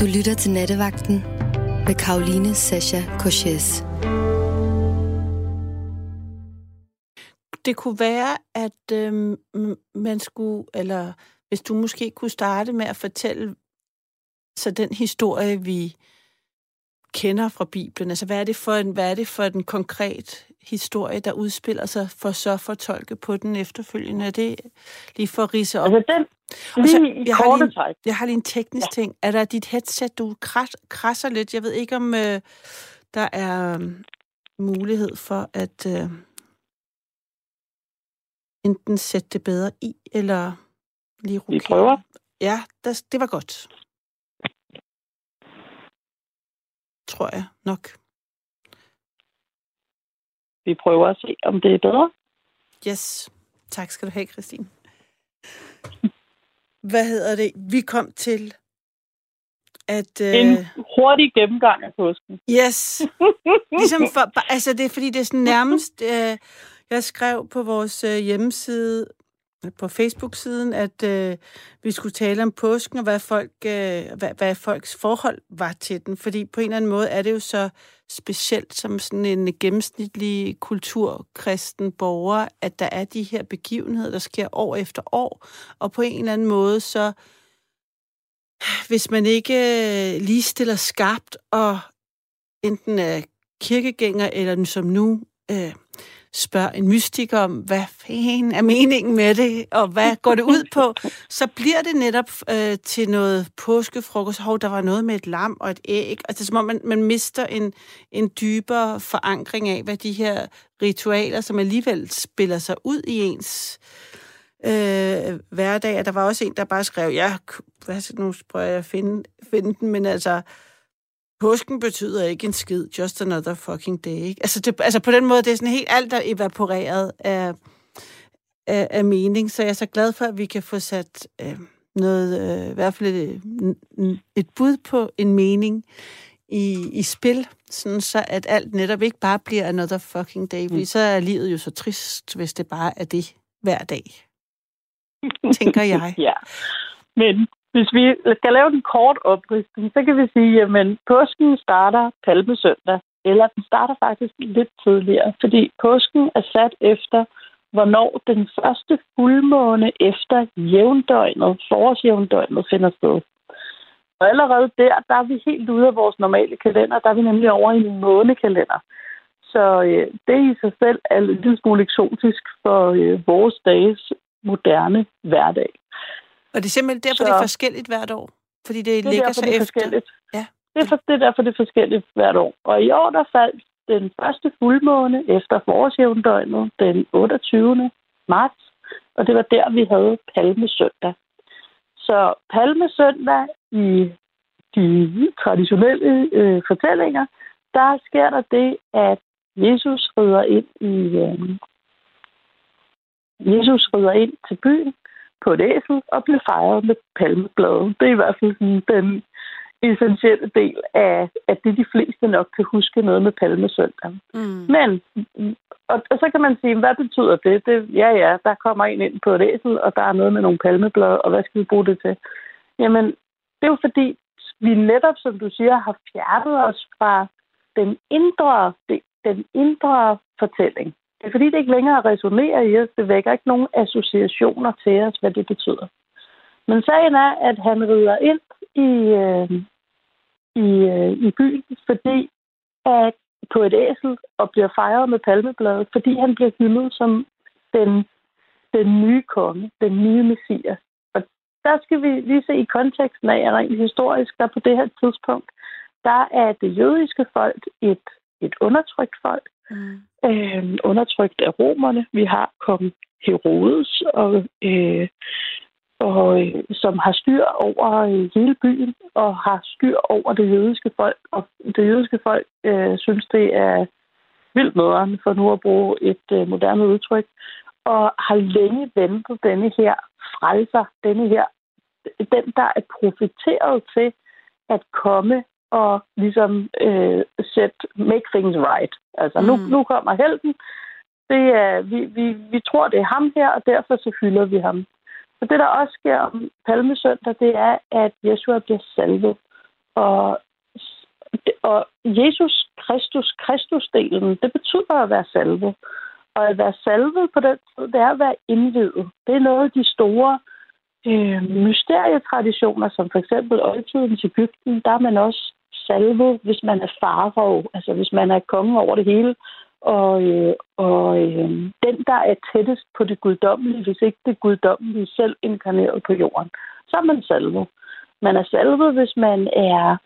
Du lytter til Nattevagten med Karoline Sasha Korches. Det kunne være, at øh, man skulle, eller hvis du måske kunne starte med at fortælle så den historie, vi kender fra Bibelen. Altså, hvad er det for en, hvad er det for en konkret historie, der udspiller sig, for så fortolke på den efterfølgende? Er det lige for at rise op? Altså, den, lige så, jeg, har lige, en, jeg har lige en teknisk ja. ting. Er der dit headset, du kras, krasser lidt? Jeg ved ikke, om øh, der er øh, mulighed for at øh, enten sætte det bedre i, eller lige rokere. Vi prøver. Ja, det, det var godt. Tror jeg nok. Vi prøver at se, om det er bedre. Yes. Tak skal du have, Christine. Hvad hedder det? Vi kom til at... Øh... En hurtig gennemgang af påsken. Yes. Ligesom for, altså det er fordi, det er sådan nærmest... Øh, jeg skrev på vores øh, hjemmeside, på Facebook-siden, at øh, vi skulle tale om påsken, og hvad, folk, øh, hvad, hvad folks forhold var til den. Fordi på en eller anden måde er det jo så specielt som sådan en gennemsnitlig kulturkristen borger, at der er de her begivenheder, der sker år efter år. Og på en eller anden måde, så hvis man ikke øh, lige stiller skarpt og enten er kirkegænger, eller som nu øh, spørger en mystiker om, hvad fanden er meningen med det, og hvad går det ud på, så bliver det netop øh, til noget påskefrokost. Hov, der var noget med et lam og et æg. Altså, det er som om, man, man mister en, en dybere forankring af, hvad de her ritualer, som alligevel spiller sig ud i ens øh, hverdag. Og der var også en, der bare skrev, ja, hvad, nu prøver jeg at finde, finde den, men altså, Påsken betyder ikke en skid, just another fucking day. Ikke? Altså, det, altså på den måde, det er sådan helt alt, der er evaporeret af, af, af mening. Så jeg er så glad for, at vi kan få sat øh, noget, øh, i hvert fald et, et bud på en mening i, i spil, sådan så at alt netop ikke bare bliver another fucking day. Mm. Så er livet jo så trist, hvis det bare er det hver dag. Tænker jeg. ja. Men hvis vi skal lave en kort opristning, så kan vi sige, at påsken starter palmesøndag, eller den starter faktisk lidt tidligere, fordi påsken er sat efter, hvornår den første fuldmåne efter jævndøgnet, forårsjævndøgnet, finder sted. Og allerede der, der er vi helt ude af vores normale kalender, der er vi nemlig over i en månekalender. Så øh, det i sig selv er lidt smule eksotisk for øh, vores dages moderne hverdag. Og det er simpelthen derfor, så, det er forskelligt hvert år? Fordi det, det ligger derfor, sig det er efter? Forskelligt. Ja. Det, er for, det er derfor, det er forskelligt hvert år. Og i år, der faldt den første fuldmåne efter forårsjævndøgnet den 28. marts, og det var der, vi havde palmesøndag. Så palmesøndag i de traditionelle øh, fortællinger, der sker der det, at Jesus rider ind i øh, Jesus rider ind til byen, på et æsel og blev fejret med palmeblade. Det er i hvert fald sådan den essentielle del af, at det de fleste nok kan huske noget med palmesøndag. Mm. Men, og, og så kan man sige, hvad betyder det? det? Ja, ja, der kommer en ind på et æsel, og der er noget med nogle palmeblade, og hvad skal vi bruge det til? Jamen, det er jo fordi, vi netop, som du siger, har fjernet os fra den indre, den indre fortælling. Det er fordi, det ikke længere resonerer i os. Det vækker ikke nogen associationer til os, hvad det betyder. Men sagen er, at han rider ind i, øh, i, øh, i byen, fordi at på et æsel og bliver fejret med palmeblade, fordi han bliver hyldet som den, den nye konge, den nye messias. Og der skal vi lige se i konteksten af, at rent historisk, der på det her tidspunkt, der er det jødiske folk et, et undertrykt folk, mm. øh, undertrykt af romerne. Vi har kong Herodes, og, øh, og, øh, som har styr over øh, hele byen og har styr over det jødiske folk. Og det jødiske folk øh, synes, det er vildt nederen, for nu at bruge et øh, moderne udtryk, og har længe ventet denne her frelser, denne her, den, der er profiteret til at komme og ligesom øh, set, make things right. Altså, mm. nu, nu kommer helten. Det er, vi, vi, vi tror, det er ham her, og derfor så fylder vi ham. Så det, der også sker om palmesøndag, det er, at Jeshua bliver salvet. Og, og Jesus Kristus, Kristusdelen, det betyder at være salvet. Og at være salvet på den tid, det er at være indvidet. Det er noget af de store øh, mysterietraditioner, som for eksempel oldtidens Ægypten, der er man også salvet, hvis man er farov, altså hvis man er konge over det hele, og, øh, og øh, den, der er tættest på det guddommelige, hvis ikke det guddommelige selv inkarneret på jorden, så er man salvet. Man er salvet, hvis man er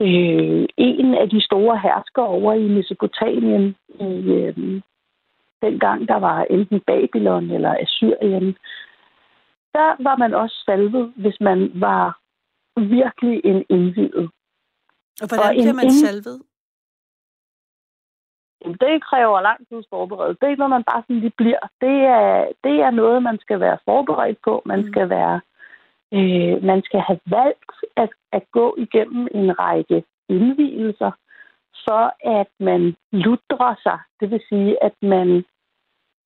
øh, en af de store herskere over i Mesopotamien, i, øh, dengang der var enten Babylon eller Assyrien. Der var man også salvet, hvis man var virkelig en indvidet. Og hvordan og bliver man ind... salvet? Det kræver lang tids forberedelse. Det er ikke noget, man bare sådan lige bliver. Det er, det er noget, man skal være forberedt på. Man mm. skal være øh, man skal have valgt at, at gå igennem en række indvielser, for at man ludrer sig. Det vil sige, at man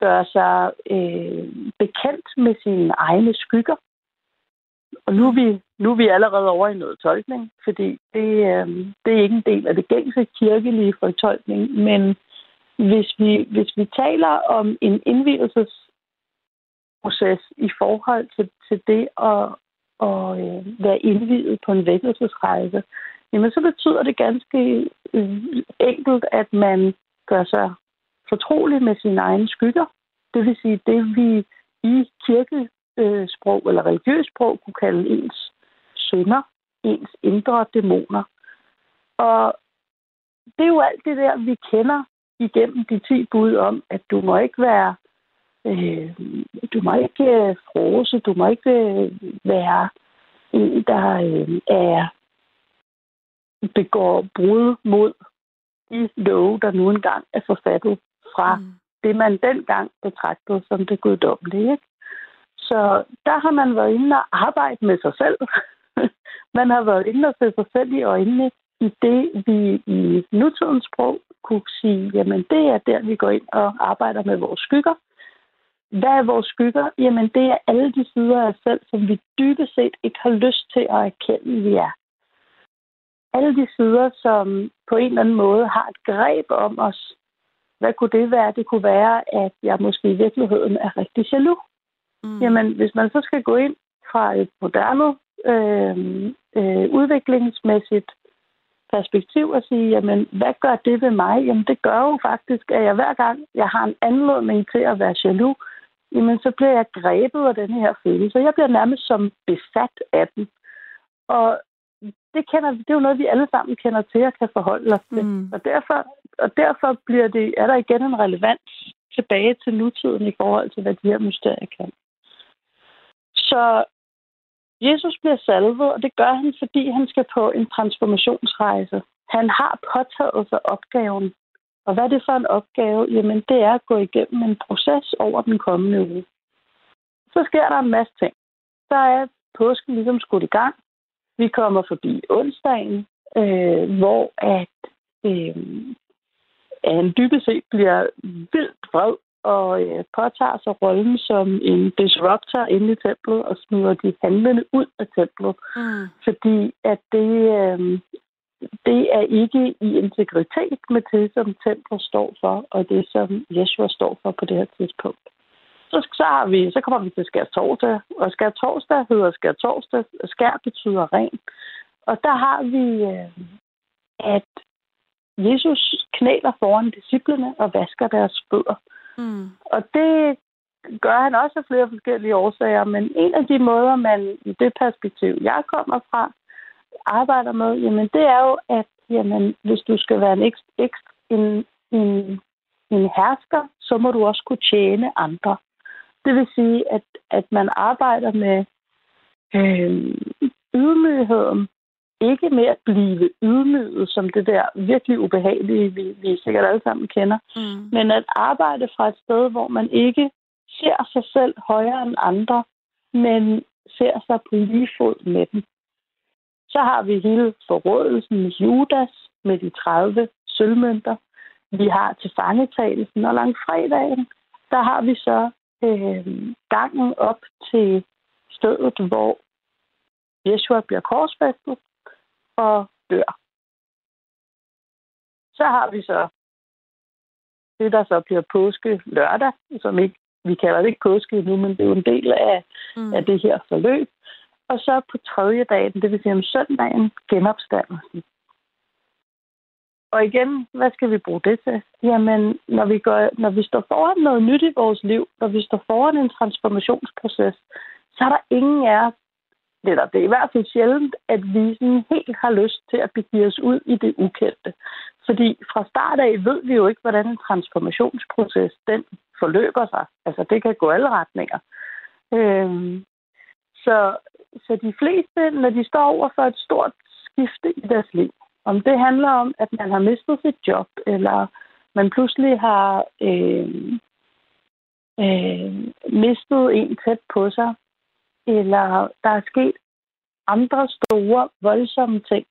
gør sig øh, bekendt med sine egne skygger. Og nu er, vi, nu er vi allerede over i noget tolkning, fordi det, øh, det er ikke en del af det gængse kirkelige fortolkning, men hvis vi, hvis vi taler om en indvielsesproces i forhold til, til det at, at øh, være indviet på en vækkelsesrejse, jamen så betyder det ganske øh, enkelt, at man gør sig fortrolig med sine egne skygger. Det vil sige, det vi i kirke kirkesprog eller religiøst sprog kunne kalde ens synder, ens indre dæmoner. Og det er jo alt det der, vi kender igennem de 10 bud om, at du må ikke være øh, du må ikke øh, frose, du må ikke øh, være en, der øh, er begår brud mod de love, der nu engang er forfattet fra mm. det, man dengang betragtede som det guddommelige. Ikke? Så der har man været inde og arbejde med sig selv. man har været inde og se sig selv i øjnene i det, vi i nutidens sprog kunne sige, jamen det er der, vi går ind og arbejder med vores skygger. Hvad er vores skygger? Jamen det er alle de sider af os selv, som vi dybest set ikke har lyst til at erkende, vi er. Alle de sider, som på en eller anden måde har et greb om os. Hvad kunne det være? Det kunne være, at jeg måske i virkeligheden er rigtig jaloux. Mm. Jamen, hvis man så skal gå ind fra et moderne øh, øh, udviklingsmæssigt perspektiv og sige, jamen, hvad gør det ved mig? Jamen, det gør jo faktisk, at jeg hver gang, jeg har en anledning til at være jaloux, jamen, så bliver jeg grebet af den her følelse. Jeg bliver nærmest som besat af den. Og det, kender, det er jo noget, vi alle sammen kender til og kan forholde os til. Mm. Og, derfor, og derfor bliver det, er der igen en relevans tilbage til nutiden i forhold til, hvad de her mysterier kan. Så Jesus bliver salvet, og det gør han, fordi han skal på en transformationsrejse. Han har påtaget sig opgaven. Og hvad er det for en opgave? Jamen, det er at gå igennem en proces over den kommende uge. Så sker der en masse ting. Så er påsken ligesom skudt i gang. Vi kommer forbi onsdagen, øh, hvor at, øh, han dybest set bliver vildt vred og øh, påtager sig rollen som en disruptor inde i templet og smider de handlende ud af templet. Mm. Fordi at det, øh, det er ikke i integritet med det, som templet står for, og det, som Jeshua står for på det her tidspunkt. Så, så, har vi, så kommer vi til skær torsdag, og skær torsdag hedder skær torsdag. Skær betyder ren. Og der har vi, øh, at Jesus knæler foran disciplene og vasker deres fødder. Mm. Mm. Og det gør han også af flere forskellige årsager, men en af de måder, man i det perspektiv, jeg kommer fra, arbejder med, jamen det er jo, at jamen, hvis du skal være en, eks, eks, en, en, en hersker, så må du også kunne tjene andre. Det vil sige, at, at man arbejder med øh, ydmygheden ikke med at blive ydmyget som det der virkelig ubehagelige, vi, vi sikkert alle sammen kender, mm. men at arbejde fra et sted, hvor man ikke ser sig selv højere end andre, men ser sig på lige fod med dem. Så har vi hele forrådelsen med Judas med de 30 sølvmønter. Vi har til fangetagelsen, og langt fredagen, der har vi så øh, gangen op til stedet, hvor Jeshua bliver korsfæstet, og dør. Så har vi så det, der så bliver påske lørdag, som ikke, vi kalder det ikke påske nu, men det er jo en del af, mm. af det her forløb. Og så på tredje dagen, det vil sige om søndagen, genopstandelsen. Og igen, hvad skal vi bruge det til? Jamen, når vi, går, når vi står foran noget nyt i vores liv, når vi står foran en transformationsproces, så er der ingen af os, eller det er i hvert fald sjældent, at vi sådan helt har lyst til at begive os ud i det ukendte. Fordi fra start af ved vi jo ikke, hvordan en transformationsproces den forløber sig. Altså, det kan gå alle retninger. Øhm, så, så de fleste, når de står over for et stort skifte i deres liv, om det handler om, at man har mistet sit job, eller man pludselig har øh, øh, mistet en tæt på sig, eller der er sket andre store, voldsomme ting,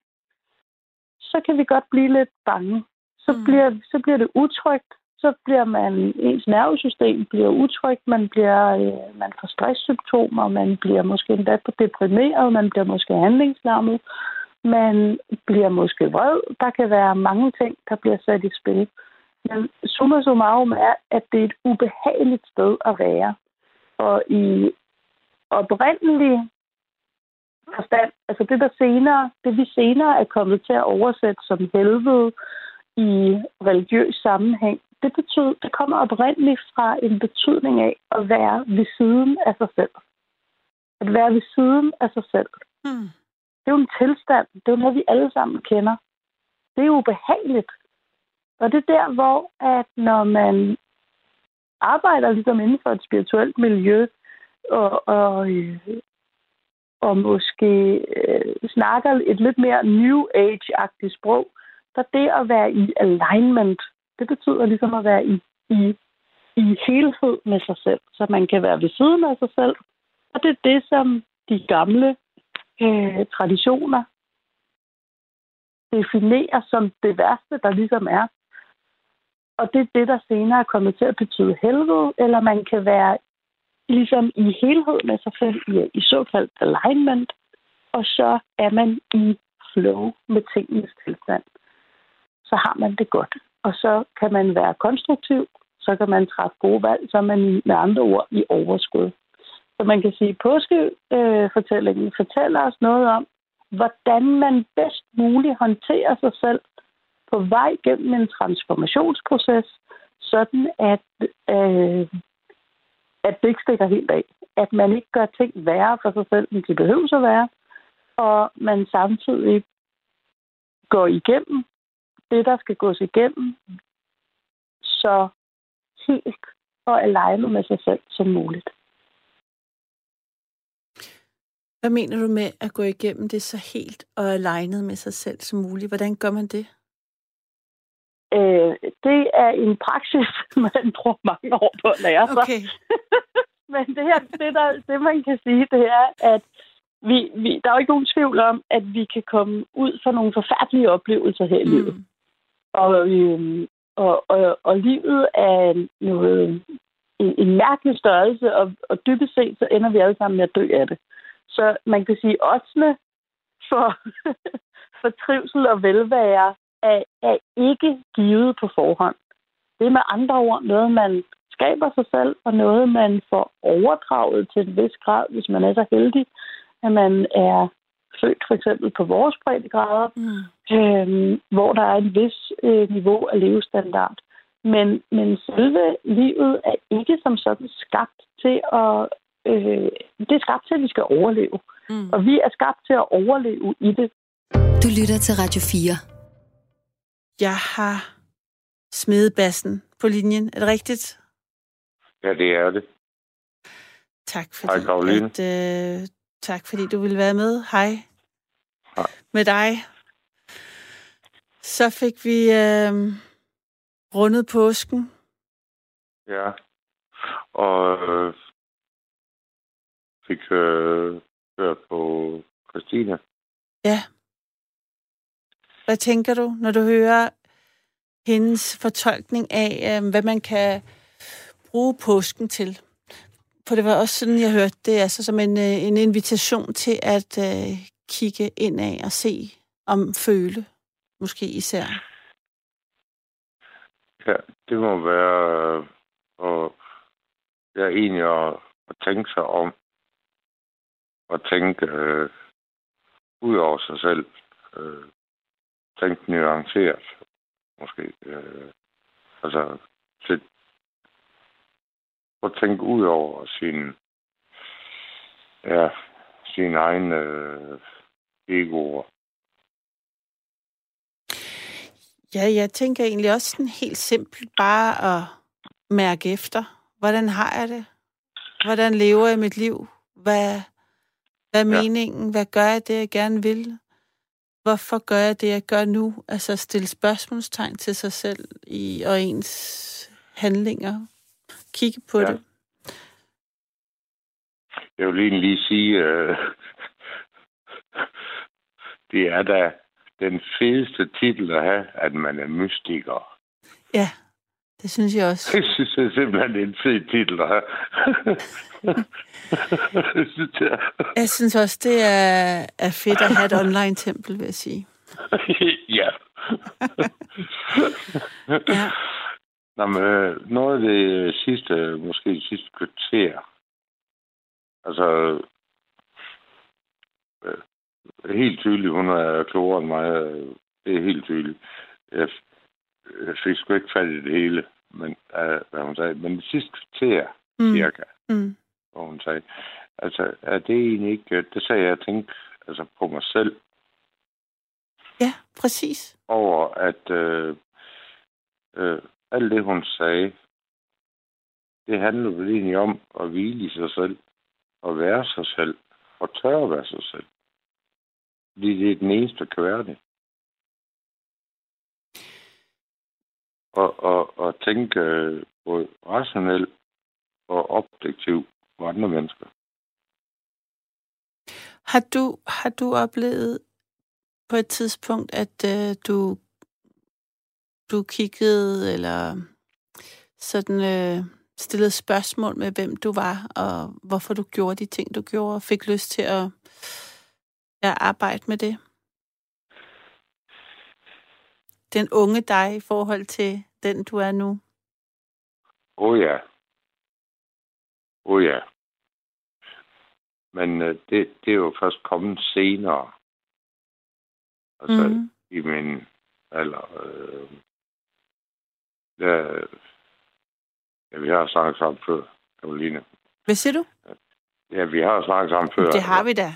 så kan vi godt blive lidt bange. Så, mm. bliver, så bliver det utrygt, så bliver man, ens nervesystem bliver utrygt, man, bliver, øh, man får stresssymptomer, man bliver måske endda deprimeret, man bliver måske handlingslammet, man bliver måske vred. Der kan være mange ting, der bliver sat i spil. Men summa summarum er, at det er et ubehageligt sted at være. Og i oprindelig forstand, altså det der senere, det vi senere er kommet til at oversætte som helvede i religiøs sammenhæng, det betyder, det kommer oprindeligt fra en betydning af at være ved siden af sig selv. At være ved siden af sig selv. Hmm. Det er jo en tilstand. Det er jo noget, vi alle sammen kender. Det er jo ubehageligt. Og det er der, hvor at når man arbejder ligesom inden for et spirituelt miljø, og, og, øh, og måske øh, snakker et lidt mere New Age-agtigt sprog, så det at være i alignment, det betyder ligesom at være i, i, i helhed med sig selv. Så man kan være ved siden af sig selv. Og det er det, som de gamle øh, traditioner definerer som det værste, der ligesom er. Og det er det, der senere er kommet til at betyde helvede, eller man kan være ligesom i helhed med sig selv i, i såkaldt alignment, og så er man i flow med tingens tilstand. Så har man det godt. Og så kan man være konstruktiv, så kan man træffe gode valg, så er man med andre ord i overskud. Så man kan sige, at påskefortællingen fortæller os noget om, hvordan man bedst muligt håndterer sig selv på vej gennem en transformationsproces, sådan at, øh, at det ikke stikker helt af. At man ikke gør ting værre for sig selv, end de behøver at være, og man samtidig går igennem det, der skal gås igennem, så helt og alene med sig selv som muligt. Hvad mener du med at gå igennem det så helt og alignet med sig selv som muligt? Hvordan gør man det? Øh, det er en praksis, man bruger mange år på at lære sig. Okay. Men det, her, det, der, det, man kan sige, det er, at vi, vi, der er jo ikke nogen tvivl om, at vi kan komme ud for nogle forfærdelige oplevelser her i mm. livet. Og, øhm, og, og, og livet er noget, en, en mærkelig størrelse, og, og dybest set, så ender vi alle sammen med at dø af det. Så man kan sige, at for, for trivsel og velvære er, er ikke givet på forhånd. Det er med andre ord noget, man skaber sig selv, og noget, man får overdraget til en vis grad, hvis man er så heldig, at man er født for eksempel på vores breddegrader, mm. øh, hvor der er et vis øh, niveau af levestandard. Men, men selve livet er ikke som sådan skabt til at øh, det er skabt til, at vi skal overleve. Mm. Og vi er skabt til at overleve i det. Du lytter til Radio 4. Jeg har smedebassen på linjen. Er det rigtigt? Ja, det er det. Tak fordi, Hej. At, øh, tak fordi du ville være med. Hej. Hej. Med dig. Så fik vi øh, rundet påsken. Ja. Og øh, fik øh, hørt på Christina. Ja. Hvad tænker du, når du hører hendes fortolkning af, øh, hvad man kan bruge påsken til? For det var også sådan, jeg hørte det, altså som en, øh, en invitation til at øh, kigge ind af og se om føle, måske især? Ja, det må være øh, og jeg er egentlig at, at tænke sig om og tænke øh, ud over sig selv. Øh, tænke nuanceret, måske. Øh, altså, til, at tænke ud over sin, ja, sin egen øh, egoer. Ja, jeg tænker egentlig også sådan helt simpelt bare at mærke efter. Hvordan har jeg det? Hvordan lever jeg mit liv? Hvad, hvad er ja. meningen? Hvad gør jeg det, jeg gerne vil? Hvorfor gør jeg det, jeg gør nu? Altså stille spørgsmålstegn til sig selv i, og ens handlinger. Kigge på ja. det. Jeg vil egentlig lige sige, øh, det er da den fedeste titel at have, at man er mystiker. Ja, det synes jeg også. Det synes jeg simpelthen er en fed titel at have. jeg synes også, det er, er fedt at have et online-tempel, vil jeg sige. ja. ja. Nå, men, øh, noget af det sidste, måske det sidste kvarter, altså, øh, helt tydeligt, hun er klogere end mig, det er helt tydeligt. Jeg jeg fik sgu ikke fat i det hele, men, uh, hvad hun sagde. Men det sidste kvarter, mm. cirka, mm. hvor hun sagde, altså, er det egentlig ikke, det sagde jeg, jeg tænkte altså, på mig selv. Ja, præcis. Over at øh, øh, alt det, hun sagde, det handler vel egentlig om at hvile i sig selv, og være sig selv, og tørre at være sig selv. Fordi det er den eneste, der kan være det. Og, og, og tænke øh, både rationelt og objektivt på andre mennesker. Har du, har du oplevet på et tidspunkt, at øh, du, du kiggede eller sådan øh, stillede spørgsmål med, hvem du var, og hvorfor du gjorde de ting, du gjorde, og fik lyst til at, at arbejde med det? Den unge dig i forhold til den, du er nu? Åh oh, ja. Åh oh, ja. Men øh, det, det er jo først kommet senere. Altså mm. i min alder. Øh, der, ja, vi har snakket sammen før, Karoline. Hvad siger du? Ja, vi har snakket sammen før. Det har vi da.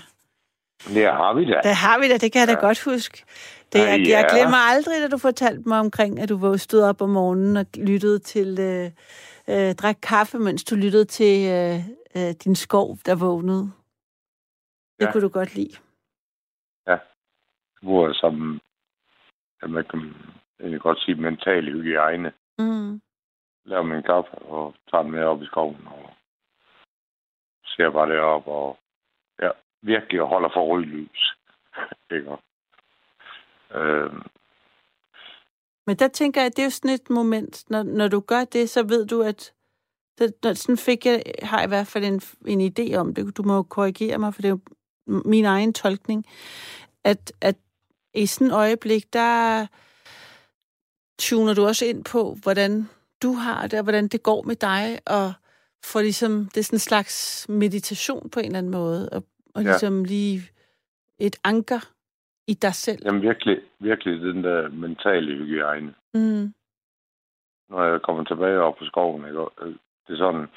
Det har vi da. Det har vi da, det kan jeg ja. da godt huske. Det, jeg, ja. jeg glemmer aldrig, da du fortalte mig omkring, at du var stået op om morgenen og lyttede til, øh, øh, drak kaffe, mens du lyttede til øh, øh, din skov, der vågnede. Det ja. kunne du godt lide. Ja. Hvor som, ja, man kan egentlig godt sige, mental hygiejne. Mm. Laver min kaffe og tager den med op i skoven og ser bare det op og ja, virkelig holder for rødt lys. Ikke? Øhm. Men der tænker jeg, at det er jo sådan et moment, når, når du gør det, så ved du, at det, når, sådan fik jeg, har jeg i hvert fald en, en idé om det. Du må jo korrigere mig, for det er jo min egen tolkning, at, at i sådan et øjeblik, der tuner du også ind på, hvordan du har det, og hvordan det går med dig, og får ligesom, det er sådan en slags meditation på en eller anden måde, og, og ja. ligesom lige et anker i dig selv? Jamen virkelig, virkelig den der mentale hygiejne. Mm. Når jeg kommer tilbage op på skoven, ikke? Øh, det er sådan,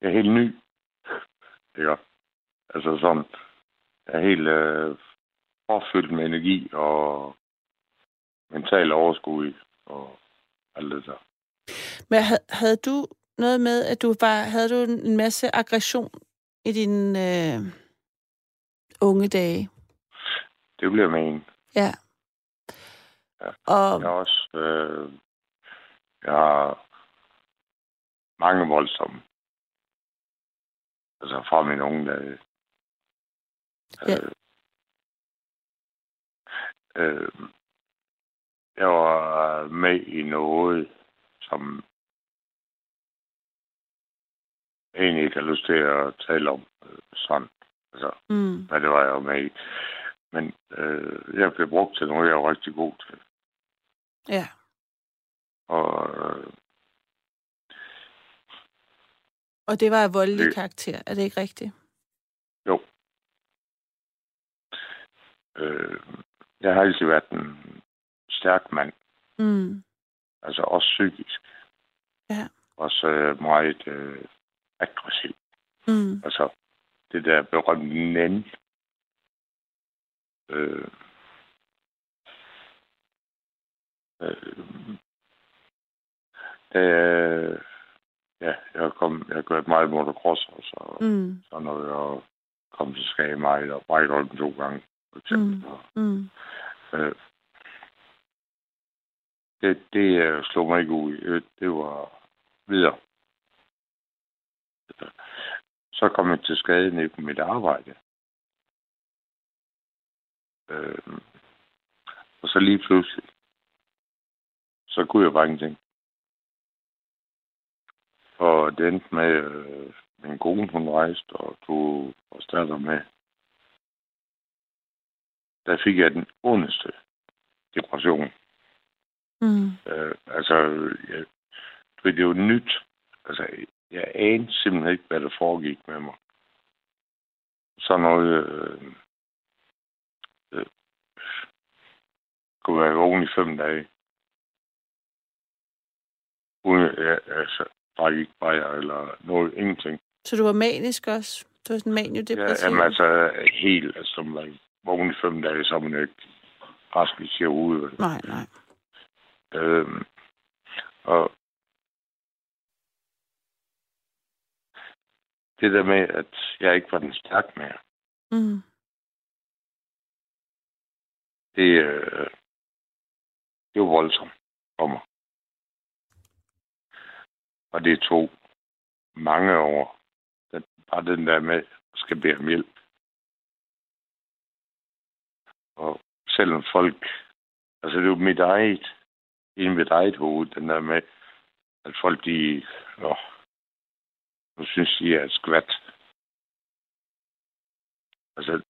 jeg er helt ny. Ikke? Altså sådan, jeg er helt øh, opfyldt med energi og mental overskud og alt det der. Men havde du noget med, at du bare havde du en masse aggression i dine øh, unge dage? Det bliver med en. Ja. ja. Og... Jeg har også... Øh, jeg har mange voldsomme. Altså fra min unge dage. Ja. Øh, øh, jeg var med i noget, som egentlig ikke har lyst til at tale om øh, sådan. Altså, mm. hvad det var, jeg var med i. Men øh, jeg blev brugt til noget, jeg var rigtig god til. Ja. Og øh, Og det var af voldelig Det- karakter, er det ikke rigtigt? jo. Øh, jeg har altid været en stærk mand. Mm. Altså også psykisk. Ja. Også øh, meget øh, aggressiv. Mm. Altså, det der berømte næn. Øh, øh, øh, ja, jeg kom, jeg kørt meget motocross, og så, mm. Så når jeg kom til Skage meget, og Brejlholm to gange, for eksempel. Mm. Mm. Mm. Øh, det, det øh, slog mig ikke ud. Øh, Det var videre. Så kom jeg til skade ned på mit arbejde. Øh, og så lige pludselig, så kunne jeg bare ingenting. Og det endte med, øh, min kone, hun rejste og tog vores datter med. Der fik jeg den ondeste depression. Mm. Øh, altså, jeg, det er jo nyt. Altså, jeg anede simpelthen ikke, hvad der foregik med mig. Så noget... Øh, øh, kunne være vågen i fem dage. Uden, ja, altså, drak ikke bajer eller noget, ingenting. Så du var manisk også? Du var sådan Ja, maniodepressiv? jamen, altså, helt, altså, som var vågen i fem dage, så er man ikke rask i vel? Nej, nej. Øhm, og det der med, at jeg ikke var den stærk mere, Mm. det, øh, det var voldsomt for mig. Og det tog mange år. Den, bare den der med, at skal bede om hjælp. Og selvom folk... Altså, det er jo mit eget, i mit eget hoved, den der med, at folk, de... Åh, nu synes de er et skvat. Altså,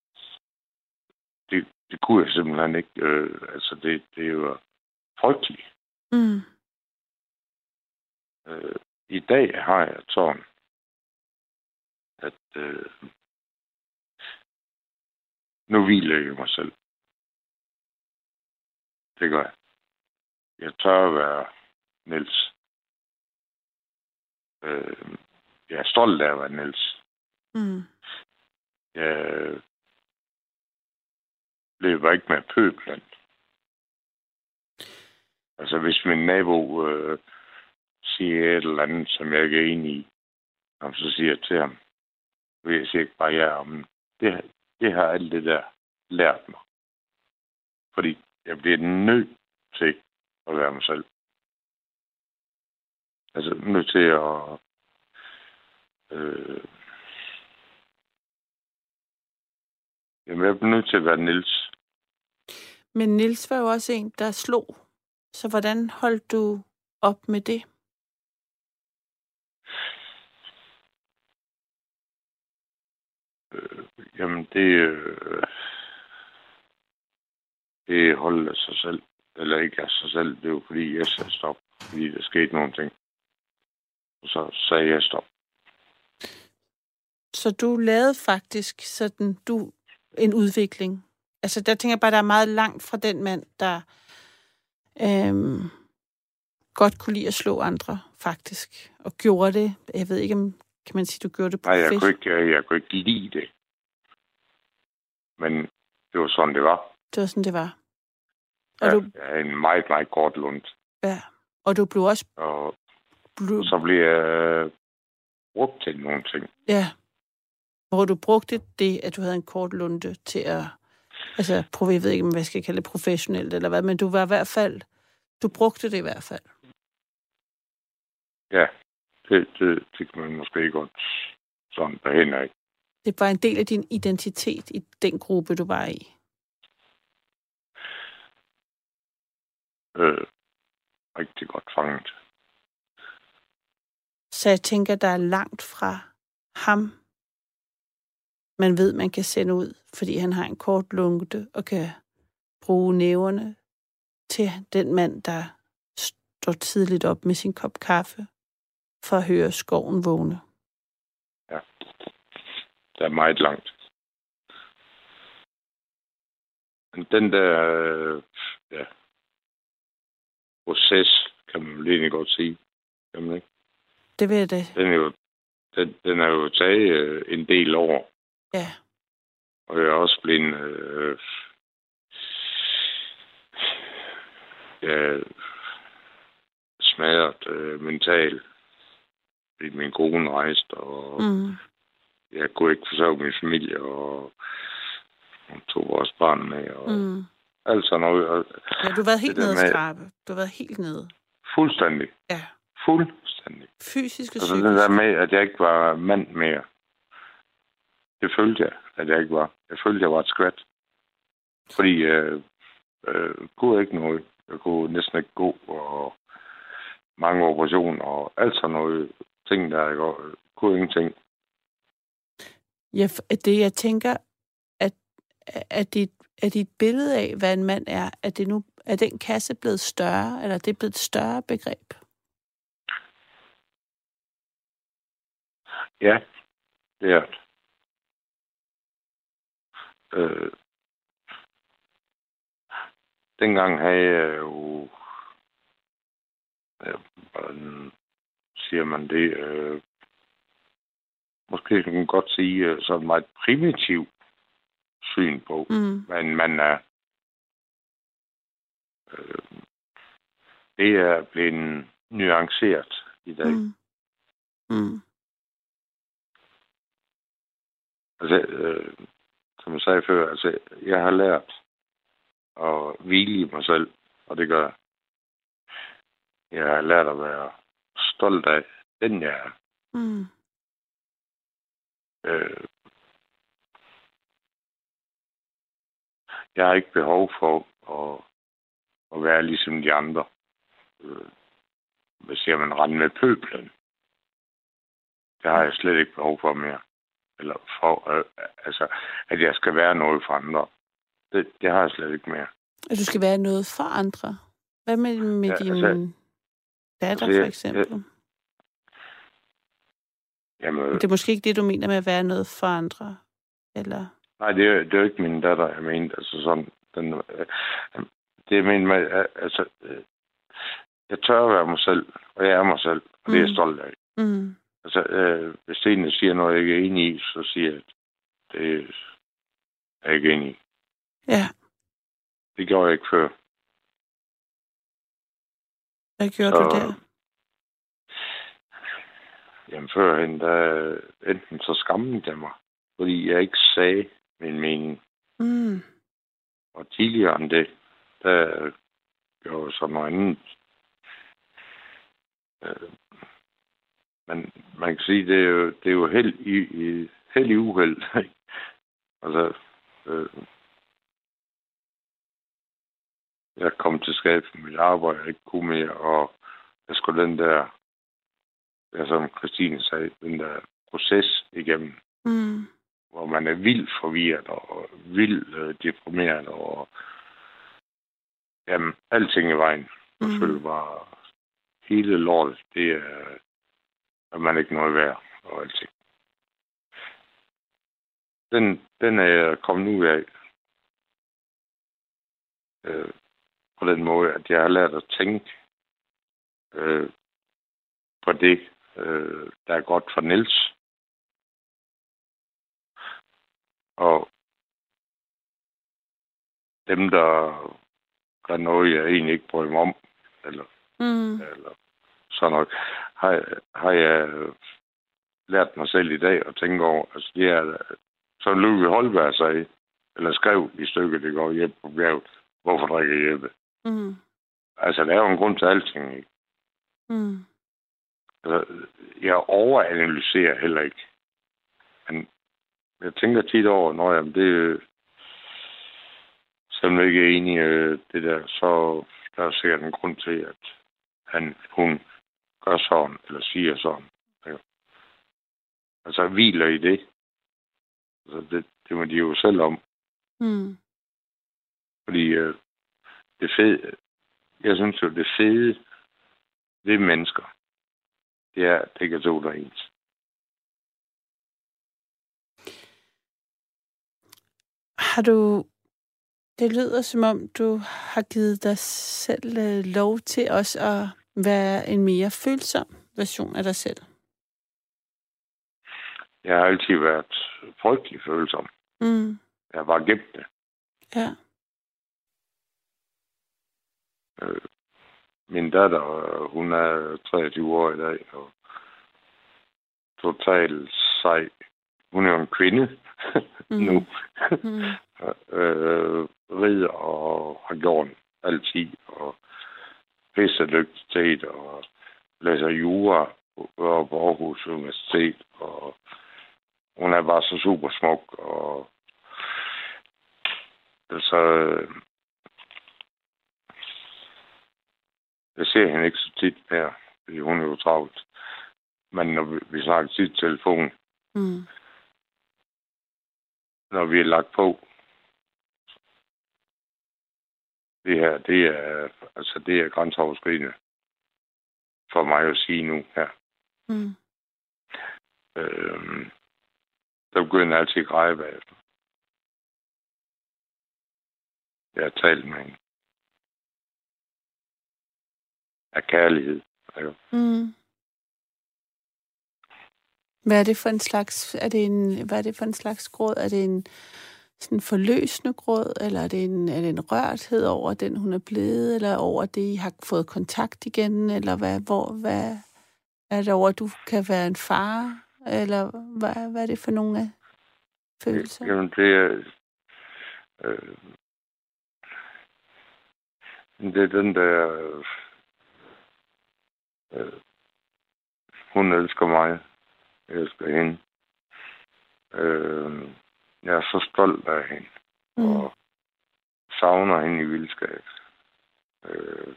det, det kunne jeg simpelthen ikke. Øh, altså, det, det er jo frygteligt. Mm. Øh, I dag har jeg sådan, at øh, nu hviler jeg i mig selv. Det gør jeg. Jeg tør at være Niels. Øh, jeg er stolt af at være Niels. Mm. Jeg løber ikke med pøblen. Altså, hvis min nabo øh, siger et eller andet, som jeg ikke er enig i, så siger jeg til ham, vil jeg sige bare ja om det, det har alt det der lært mig. Fordi jeg bliver nødt til at være mig selv. Altså nødt til at øh, Jamen, jeg bliver nødt til at være Nils. Men Nils var jo også en, der slog. Så hvordan holdt du op med det? Øh, jamen, det, øh, det holder af sig selv. Eller ikke af sig selv. Det er jo fordi, jeg sagde stop. Fordi der skete nogle ting. Og så sagde jeg stop. Så du lavede faktisk sådan du en udvikling. Altså der tænker jeg bare, der er meget langt fra den mand, der øhm, godt kunne lide at slå andre, faktisk. Og gjorde det. Jeg ved ikke, om kan man sige, du gjorde det Nej, jeg professionelt? kunne, ikke, jeg, jeg kunne ikke lide det. Men det var sådan, det var. Det var sådan, det var. Og, Jeg, du, er en meget, meget kort lund. ja. og du blev også... Og Blev, så blev jeg brugt til nogle ting. ja. Hvor du brugte det, at du havde en kort lunde til at... Altså, prøv, jeg ved ikke, hvad jeg skal kalde det professionelt eller hvad, men du var i hvert fald... Du brugte det i hvert fald. Ja, det, det, det kan man måske godt sådan behænde af. Det var en del af din identitet i den gruppe, du var i. Øh, rigtig godt fanget. Så jeg tænker, der er langt fra ham man ved, man kan sende ud, fordi han har en kort lunte og kan bruge næverne til den mand, der står tidligt op med sin kop kaffe for at høre skoven vågne. Ja, det er meget langt. Den der ja, proces, kan man lige godt sige. Kan man ikke? Det vil jeg da. Den er jo, den, den er jo taget øh, en del år. Ja. Og jeg er også blevet øh, ja, smadret øh, mentalt. Fordi min kone rejste, og mm. jeg kunne ikke forsørge min familie, og hun tog vores barn med, og mm. alt sådan noget. Og ja, du har været helt nede skrabe. Du har været helt nede. Fuldstændig. Ja. Fuldstændig. Fysisk og altså, psykisk. det der med, at jeg ikke var mand mere. Det følte jeg, at jeg ikke var. Jeg følte, jeg var et skvat. Fordi øh, øh, kunne ikke noget. Jeg kunne næsten ikke gå, og mange operationer, og alt sådan noget ting, der jeg kunne ingenting. Ja, det jeg tænker, at, at, dit, at dit billede af, hvad en mand er, er, det nu, er den kasse blevet større, eller er det blevet et større begreb? Ja, det er det. Øh, dengang havde jeg jo, øh, hvordan siger man det, øh, måske kan man godt sige øh, sådan meget primitiv syn på, mm. men man er øh, det er blevet nuanceret i dag. Mm. Mm. Altså, øh, som jeg sagde før, altså, jeg har lært at hvile i mig selv, og det gør jeg. Jeg har lært at være stolt af den, jeg er. Mm. Øh, jeg har ikke behov for at, at være ligesom de andre. Øh, hvad siger man, rende med pøblen. Det har jeg slet ikke behov for mere. Eller for, øh, altså, at jeg skal være noget for andre. Det, det har jeg slet ikke mere. At du skal være noget for andre? Hvad med, med ja, din altså, datter, altså, for eksempel? Jeg, jamen, det er måske ikke det, du mener med at være noget for andre? Eller? Nej, det er, det er jo ikke min datter, jeg mener. Altså sådan, den, øh, det jeg mener med, altså, øh, jeg tør at være mig selv, og jeg er mig selv, og mm. det er jeg mm. stolt af. Mm. Altså, øh, hvis Stine siger noget, jeg ikke er enig i, så siger jeg, at det er jeg ikke enig i. Ja. Det gjorde jeg ikke før. Hvad gjorde så, du der? Jamen, førhen, der enten så skammede jeg mig, fordi jeg ikke sagde min mening. Mm. Og tidligere end det, der gjorde jeg så noget andet. Øh, men man kan sige, det er jo, det er jo held i, i, held i uheld. altså, øh, jeg kom til skab for mit arbejde, jeg ikke kunne mere, og jeg skulle den der, ja, som Christine sagde, den der proces igennem, mm. hvor man er vildt forvirret og vildt øh, deprimeret, og jamen, alting i vejen. Mm. Føler bare, hele lortet, det er, at man ikke noget værd og alting. Den, den er jeg kommet ud af. Øh, på den måde, at jeg har lært at tænke øh, på det, øh, der er godt for Niels. Og dem, der gør noget, jeg egentlig ikke bryder mig om, eller, mm. eller sådan noget, har, har jeg lært mig selv i dag at tænke over. Altså, det er, som Løve Holberg sagde, eller skrev i stykket, det går hjem på bjerget, hvorfor drikker Jeppe? Mm. Altså, der er jo en grund til alting, ikke? Mm. Altså, jeg overanalyserer heller ikke. Men jeg tænker tit over, når jeg, det selvom jeg ikke er enig i det der, så der er sikkert en grund til, at han, hun gør sådan, eller siger sådan. Ja. Altså, hviler i det. Så det, det må de jo selv om. Mm. Fordi øh, det fede, jeg synes jo, det fede ved mennesker, det er, at det kan to der ens. Har du... Det lyder som om, du har givet dig selv øh, lov til også at være en mere følsom version af dig selv. Jeg har altid været frygtelig følsom. Mm. Jeg bare gemt det. Ja. Øh, min datter, hun er 23 år i dag, og totalt sej. Hun er jo en kvinde mm. nu. mm. øh, rider og har gjort altid, og pisselygtighed, og læser jura på Aarhus Universitet, og hun er bare så super smuk, og altså, jeg ser hende ikke så tit mere, fordi hun er jo travlt. Men når vi, vi snakker tit telefon, mm. når vi er lagt på, det her, det er, altså det er grænseoverskridende for mig at sige nu her. Mm. Øhm, der begynder jeg altid at græde bagefter. Jeg har talt med hende. Af kærlighed. Ja. Mm. Hvad er det for en slags, er det en, hvad er det for en slags gråd? Er det en sådan forløsende gråd, eller er det, en, er det en rørthed over den, hun er blevet, eller over det, I har fået kontakt igen, eller hvad, hvor, hvad er det over, at du kan være en far, eller hvad, hvad er det for nogle af følelser? Jamen, det er, øh, det er den der, øh, øh hun elsker mig, jeg elsker hende. Øh, jeg er så stolt af hende. Mm. Og savner hende i vildskab. Øh,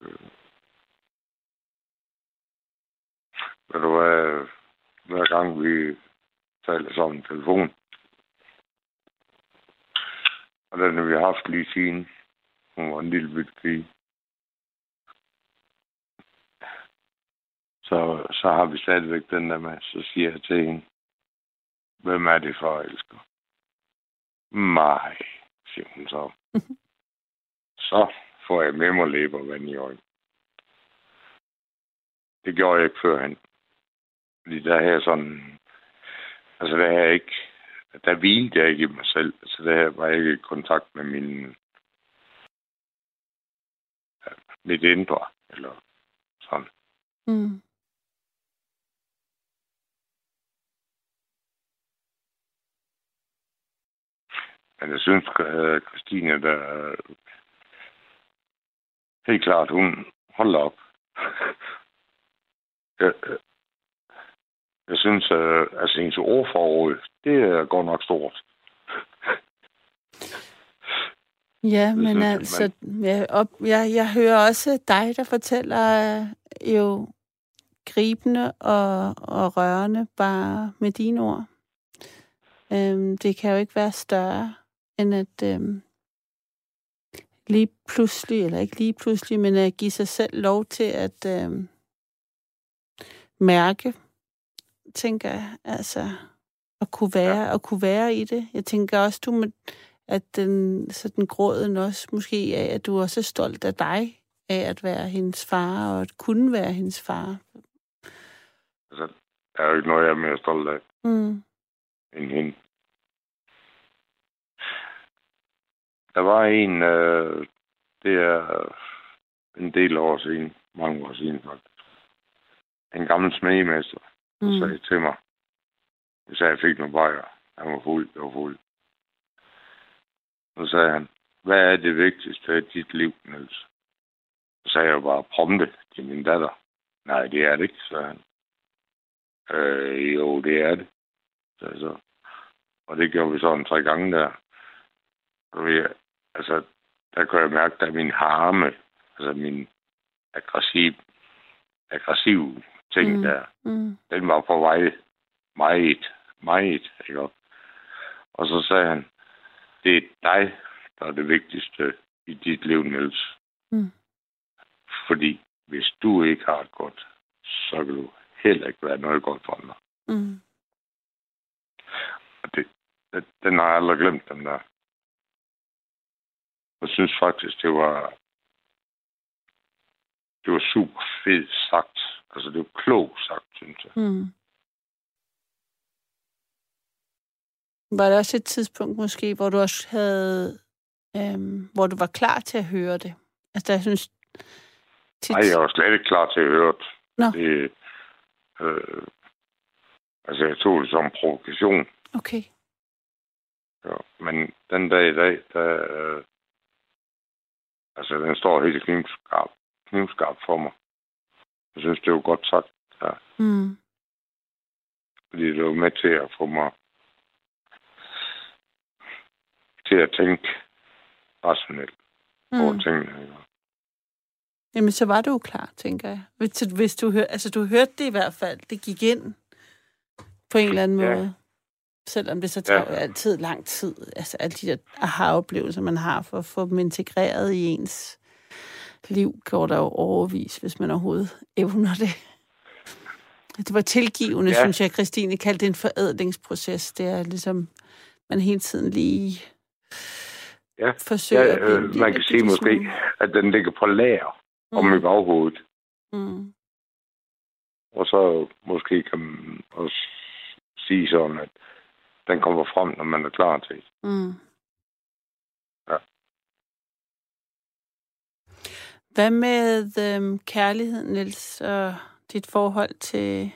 øh. Ved du hvad, hver gang vi taler sammen i telefon, og den har vi haft lige siden hun var en lille bit pige. Så, så har vi stadigvæk den der med, så siger jeg til hende, Hvem er det for, elsker? Mig, siger hun så. så får jeg med mig læber vand i øjnene. Det gjorde jeg ikke førhen. Fordi der her sådan... Altså, der er ikke... Der hvilede jeg ikke i mig selv. Altså, der her var jeg ikke i kontakt med min... Mit indre, eller sådan. Mm. Men jeg synes, at Christine, der helt klart, hun holder op. jeg, jeg synes, at altså, hendes ordforråd, det går nok stort. Ja, men synes, altså, man... jeg, op, jeg, jeg hører også dig, der fortæller øh, jo gribende og, og rørende bare med dine ord. Øhm, det kan jo ikke være større end at øhm, lige pludselig, eller ikke lige pludselig, men at give sig selv lov til at øhm, mærke, tænker jeg, altså at kunne være, ja. at kunne være i det. Jeg tænker også, du må, at den, så den gråden også måske af, at du også er stolt af dig, af at være hendes far, og at kunne være hendes far. Altså, der er jo ikke noget, jeg er mere stolt af mm. end hende. Der var en, øh, det er en del år siden, mange år siden faktisk. En gammel smedemester, der mm. sagde til mig, hvis jeg fik nogle bajer, han var fuld, jeg var fuld. Så sagde han, hvad er det vigtigste i dit liv, Niels? Så sagde jeg bare, prompte til min datter. Nej, det er det ikke, sagde han. Øh, jo, det er det, sagde så. Og det gjorde vi sådan tre gange der. Og vi, altså, der kan jeg mærke, at min harme, altså min aggressiv, aggressiv ting mm. der, mm. den var på vej meget, meget, ikke? Og så sagde han, det er dig, der er det vigtigste i dit liv, Niels. Mm. Fordi hvis du ikke har det godt, så kan du heller ikke være noget godt for andre. Mm. Og det, det, den har jeg aldrig glemt, den der. Jeg synes faktisk, det var det var super fedt sagt. Altså, det var klogt sagt, synes jeg. Mm. Var der også et tidspunkt måske, hvor du også havde, øhm, hvor du var klar til at høre det? Altså, jeg synes... Tit... Nej, jeg var slet ikke klar til at høre det. Nå. det øh, altså, jeg tog det som provokation. Okay. Ja, men den dag i dag, der, øh, altså, den står helt knivskarp, knivskarp for mig. Jeg synes, det var godt sagt. Ja. Mm. Fordi det var med til at få mig til at tænke rationelt mm. over tingene. Ja. Jamen, så var du jo klar, tænker jeg. Hvis, hvis du, hør, altså, du hørte det i hvert fald. Det gik ind på en eller anden ja. måde. Selvom det så tager ja. altid lang tid. Altså, alle de der aha-oplevelser, man har for at få dem integreret i ens liv, går der jo overvis, hvis man overhovedet evner det. Det var tilgivende, ja. synes jeg, Christine kaldte det en forædlingsproces. Det er ligesom, man hele tiden lige ja. forsøger ja, øh, at Man kan sige måske, at den ligger på lager mm. om i baghovedet. Mm. Og så måske kan man også sige sådan, at den kommer frem, når man er klar til det. Mm. Ja. Hvad med øhm, kærligheden, Niels, og dit forhold til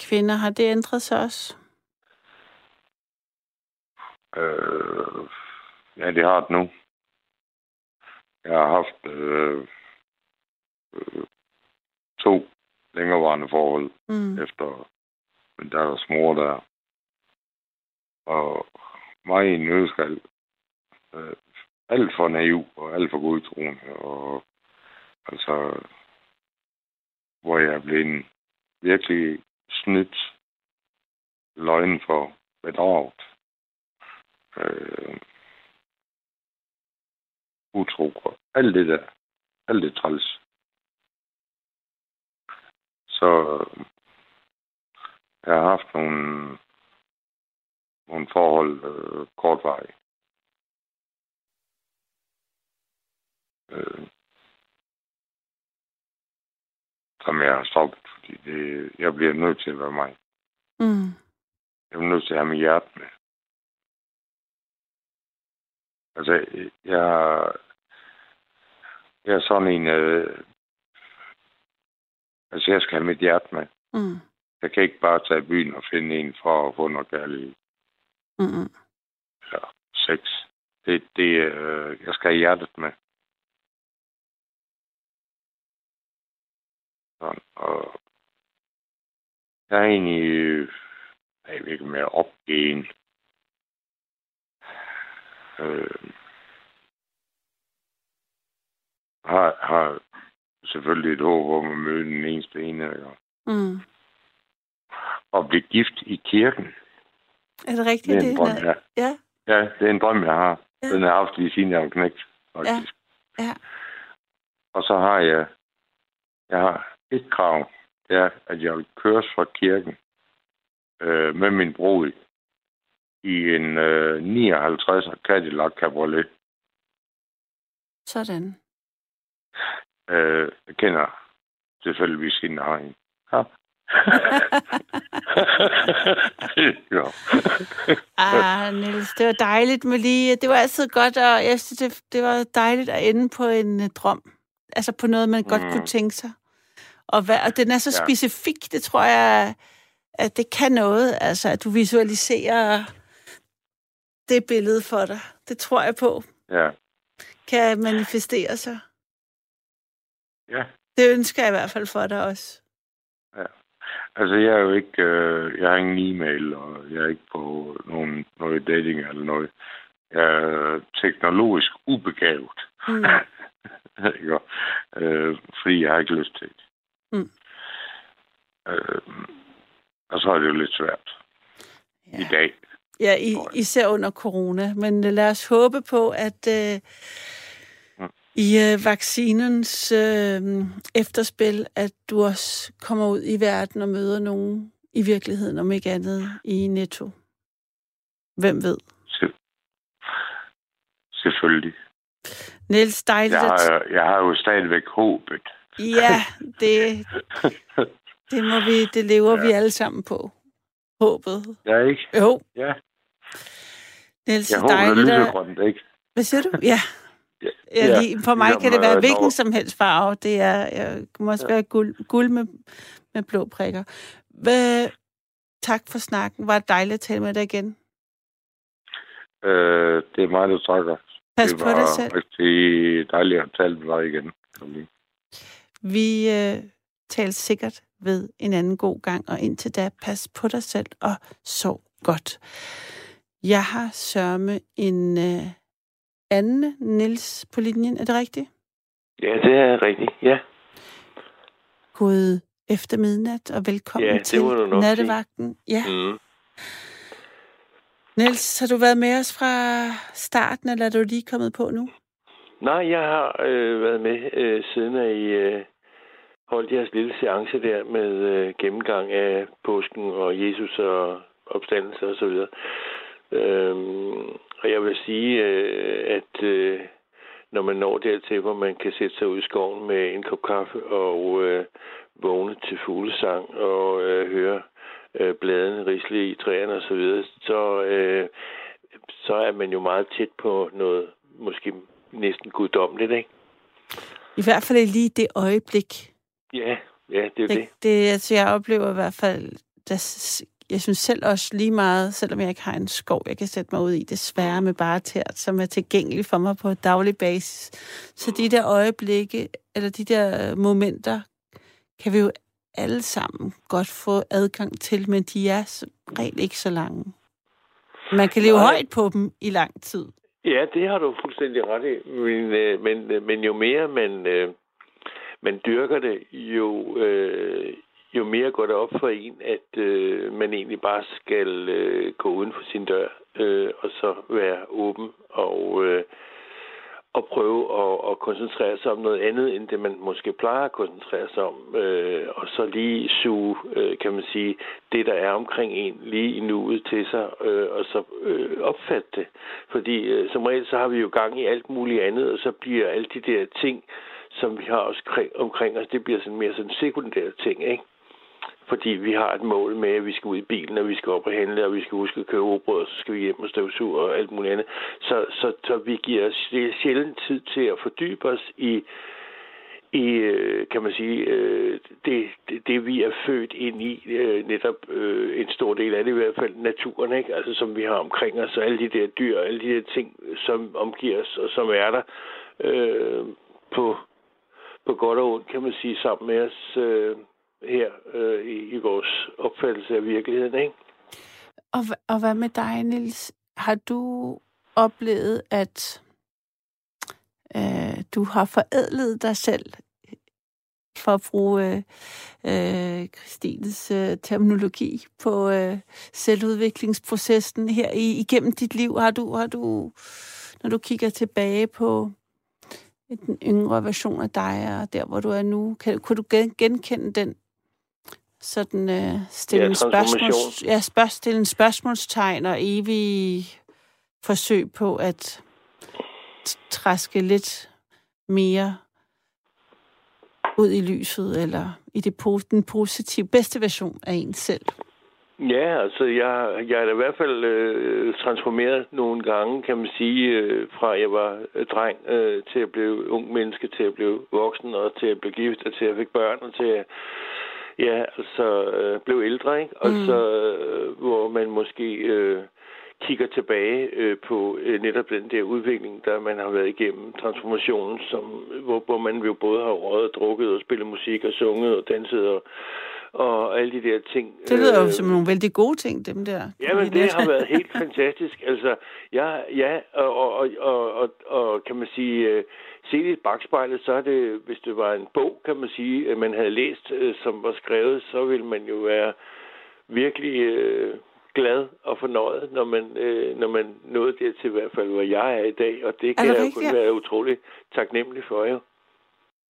kvinder? Har det ændret sig også? Øh, ja, det har det nu. Jeg har haft øh, øh, to længerevarende forhold mm. efter min datters mor der. Og mig i en nødskal. Øh, alt for naiv og alt for godtroende. Og altså, hvor jeg blev en virkelig snydt løgn for bedraget. Øh, utro og alt det der. Alt det træls. Så jeg har haft nogle, nogle forhold øh, kortvarigt. Øh, som jeg har stoppet, fordi det, jeg bliver nødt til at være mig. Mm. Jeg er nødt til at have mit hjerte med. Altså, jeg, jeg er sådan en... Øh, altså, jeg skal have mit hjerte med. Mm. Jeg kan ikke bare tage i byen og finde en for at få noget kærlighed. Mm. Eller sex. Det, det, øh, jeg skal have hjertet med. Sådan, og jeg er egentlig... Jeg ved ikke, er opgiven. Øh, har, har selvfølgelig et håb om at møde den eneste ene. Ja. Mm. Og blive gift i kirken. Er det rigtigt? Det er en drøm, ja. ja. Ja, det er en drøm, jeg har. Ja. Den har jeg haft lige siden jeg var knægt, faktisk. Ja. ja. Og så har jeg, jeg har et krav. Det er, at jeg vil køres fra kirken øh, med min bror i en øh, 59 Cadillac Cabriolet. Sådan. Øh, jeg kender tilfældigvis hende har en. Ja. ja. ah, Niels, det var dejligt med lige... Det var altid godt, og jeg synes, det, det var dejligt at ende på en uh, drøm. Altså på noget, man mm. godt kunne tænke sig. Og, hvad, og den er så ja. specifik, det tror jeg, at det kan noget. Altså, at du visualiserer det billede for dig. Det tror jeg på. Ja. Kan manifestere sig. Ja. Det ønsker jeg i hvert fald for dig også. Altså, jeg er jo ikke... Øh, jeg har ingen e-mail, og jeg er ikke på nogen, noget dating eller noget. Jeg er teknologisk ubegavet. Mm. ikke? Øh, fordi jeg har ikke lyst til det. Mm. Øh, Og så er det jo lidt svært ja. i dag. Ja, i, især under corona. Men lad os håbe på, at øh. I øh, vaccinens øh, efterspil, at du også kommer ud i verden og møder nogen i virkeligheden, om ikke andet i Netto. Hvem ved? Selvfølgelig. Niels, dejligt. Jeg har, jeg har jo stadigvæk håbet. Ja, det, det må vi, det lever ja. vi alle sammen på. Håbet. Ja, ikke? Jo. Ja. Niels, jeg håber, dejligt. det er lysegrønt, ikke? Hvad siger du? Ja. Ja, ja, lige, for mig kan det være hvilken når... som helst farve. Det er, jeg må også ja. være guld, guld med, med blå prikker. Hvad, tak for snakken. Var det dejligt at tale med dig igen. Øh, det er mig, der takker. Pas det på dig selv. Det var rigtig dejligt at tale med dig igen. Vi øh, taler sikkert ved en anden god gang, og indtil da, pas på dig selv og sov godt. Jeg har sørme en øh, anden Nils på linjen. Er det rigtigt? Ja, det er rigtigt, ja. God efter midnat, og velkommen ja, til nattevagten. Ja. Mm. Niels, har du været med os fra starten, eller er du lige kommet på nu? Nej, jeg har øh, været med øh, siden af I øh, holdt jeres lille seance der med øh, gennemgang af påsken og Jesus og opstandelse og så videre. Øhm, og jeg vil sige, øh, at øh, når man når dertil, hvor man kan sætte sig ud i skoven med en kop kaffe og øh, vågne til fuglesang og øh, høre øh, bladene risle i træerne og så videre, så, øh, så er man jo meget tæt på noget måske næsten guddommeligt, ikke? I hvert fald lige det øjeblik. Ja, ja, det er det. det. det altså, jeg oplever i hvert fald, der, jeg synes selv også lige meget, selvom jeg ikke har en skov, jeg kan sætte mig ud i, desværre med bare tært, som er tilgængelig for mig på daglig basis. Så de der øjeblikke, eller de der momenter, kan vi jo alle sammen godt få adgang til, men de er rent ikke så lange. Man kan leve Nej. højt på dem i lang tid. Ja, det har du fuldstændig ret i. Men, øh, men, øh, men jo mere man, øh, man dyrker det, jo, jo mere går det op for en, at øh, man egentlig bare skal øh, gå uden for sin dør øh, og så være åben og at prøve at, at koncentrere sig om noget andet, end det man måske plejer at koncentrere sig om. Øh, og så lige suge, øh, kan man sige, det der er omkring en lige i nuet til sig, øh, og så øh, opfatte det. Fordi øh, som regel så har vi jo gang i alt muligt andet, og så bliver alle de der ting, som vi har også omkring os, det bliver sådan mere sådan sekundære ting, ikke? Fordi vi har et mål med, at vi skal ud i bilen, og vi skal op og handle, og vi skal huske at købe obrød, og så skal vi hjem og støvsuge og alt muligt andet. Så, så, så vi giver os sjældent tid til at fordybe os i, i øh, kan man sige, øh, det, det, det vi er født ind i, øh, netop en stor del af det i hvert fald, naturen, ikke? Altså, som vi har omkring os, og alle de der dyr, alle de der ting, som omgiver os, og som er der øh, på, på godt og ondt, kan man sige, sammen med os. Øh, her øh, i, i vores opfattelse af virkeligheden. Ikke? Og, og hvad med dig, Nils? Har du oplevet, at øh, du har forædlet dig selv, for at bruge øh, øh, Christines øh, terminologi på øh, selvudviklingsprocessen her i, igennem dit liv? Har du, har du, når du kigger tilbage på den yngre version af dig, og der, hvor du er nu, kan, kunne du genkende den sådan øh, stille, ja, spørgsmåls, ja, spørg, stille en spørgsmålstegn og evig forsøg på at træske lidt mere ud i lyset, eller i det, den positive, bedste version af en selv? Ja, altså jeg, jeg er i hvert fald øh, transformeret nogle gange, kan man sige, øh, fra jeg var øh, dreng øh, til at blive ung menneske, til at blive voksen, og til at blive gift, og til at fik børn, og til at Ja, altså øh, blev ældre, ikke? Og mm. så, øh, hvor man måske øh, kigger tilbage øh, på øh, netop den der udvikling, der man har været igennem, transformationen, som, hvor, hvor man jo både har røget og drukket og spillet musik og sunget og danset og, og alle de der ting. Det lyder jo øh, som nogle vældig gode ting, dem der. Ja, men det har været helt fantastisk. Altså, ja, ja og, og, og, og, og kan man sige, øh, se i bagspejlet, så er det, hvis det var en bog, kan man sige, at man havde læst, øh, som var skrevet, så ville man jo være virkelig øh, glad og fornøjet, når man, øh, når man nåede dertil i hvert fald, hvor jeg er i dag. Og det kan det jeg kun være utrolig taknemmelig for, jo.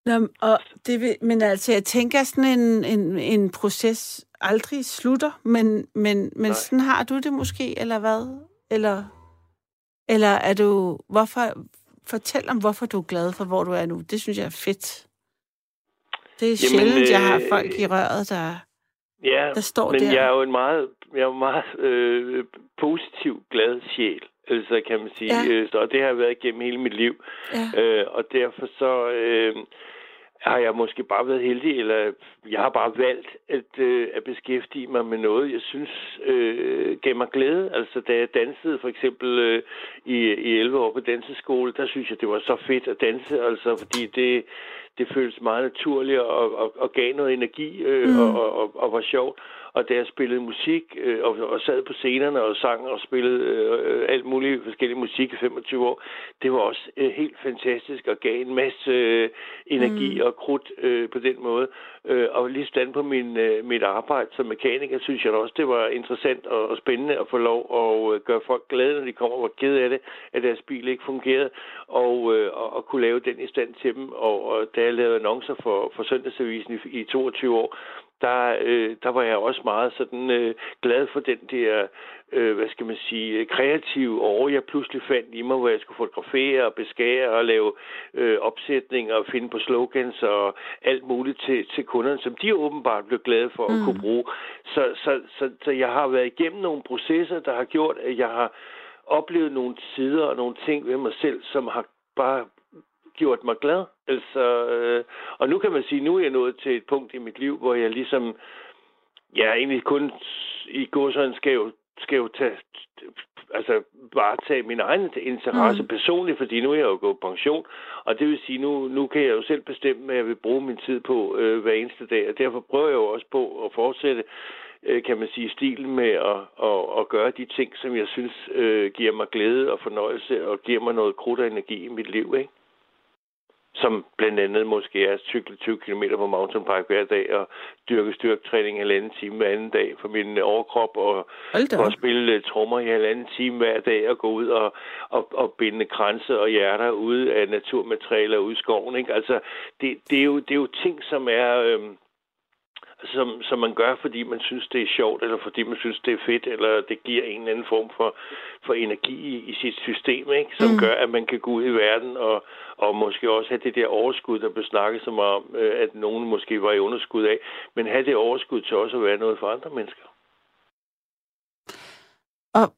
Nå, og det vil, men altså, jeg tænker, sådan en, en, en proces aldrig slutter, men, men, men sådan har du det måske, eller hvad? Eller, eller er du, hvorfor, fortæl om, hvorfor du er glad for, hvor du er nu. Det synes jeg er fedt. Det er Jamen, sjældent, øh, jeg har øh, folk i røret, der, ja, der står men der. jeg er jo en meget, jeg er en meget øh, positiv, glad sjæl. Altså, kan man sige. Ja. Øh, så det har været igennem hele mit liv. Ja. Øh, og derfor så... Øh, har jeg måske bare været heldig, eller jeg har bare valgt at, øh, at beskæftige mig med noget, jeg synes øh, gav mig glæde. Altså da jeg dansede for eksempel øh, i, i 11 år på danseskole, der synes jeg, det var så fedt at danse, altså fordi det, det føltes meget naturligt og, og, og gav noget energi øh, mm. og, og, og var sjovt. Og da jeg spillede musik øh, og, og sad på scenerne og sang og spillede øh, alt muligt forskellige musik i 25 år, det var også øh, helt fantastisk og gav en masse øh, energi mm. og krudt øh, på den måde. Øh, og lige stand på min, øh, mit arbejde som mekaniker, synes jeg også, det var interessant og, og spændende at få lov at øh, gøre folk glade, når de kommer og var ked af det, at deres bil ikke fungerede, og, øh, og, og kunne lave den i stand til dem. Og, og da jeg lavede annoncer for, for Søndagsavisen i, i 22 år, der, øh, der var jeg også meget sådan øh, glad for den der, øh, hvad skal man sige, kreative år, jeg pludselig fandt i mig, hvor jeg skulle fotografere og beskære og lave øh, opsætninger og finde på slogans og alt muligt til, til kunderne, som de åbenbart blev glade for at mm. kunne bruge. Så, så, så, så jeg har været igennem nogle processer, der har gjort, at jeg har oplevet nogle sider og nogle ting ved mig selv, som har bare gjort mig glad. Altså, øh, og nu kan man sige, nu er jeg nået til et punkt i mit liv, hvor jeg ligesom, jeg egentlig kun i går sådan skal jo, skal jo tage, altså bare tage min egen interesse mm. personligt, fordi nu er jeg jo gået pension, og det vil sige, nu, nu kan jeg jo selv bestemme, hvad jeg vil bruge min tid på øh, hver eneste dag, og derfor prøver jeg jo også på at fortsætte øh, kan man sige, stilen med at, at, at gøre de ting, som jeg synes øh, giver mig glæde og fornøjelse og giver mig noget krudt og energi i mit liv, ikke? Som blandt andet måske er at cykle 20 km på mountainbike hver dag og dyrke styrketræning en anden time hver anden dag for min overkrop og, og spille uh, trommer i en anden time hver dag og gå ud og, og, og binde kranse og hjerter ude af naturmaterialer ude i skoven. Ikke? Altså, det, det, er jo, det er jo ting, som er... Øhm, som, som man gør, fordi man synes, det er sjovt, eller fordi man synes, det er fedt, eller det giver en eller anden form for, for energi i, i sit system, ikke? som mm. gør, at man kan gå ud i verden og, og måske også have det der overskud, der blev snakket som om, øh, at nogen måske var i underskud af, men have det overskud til også at være noget for andre mennesker. Og,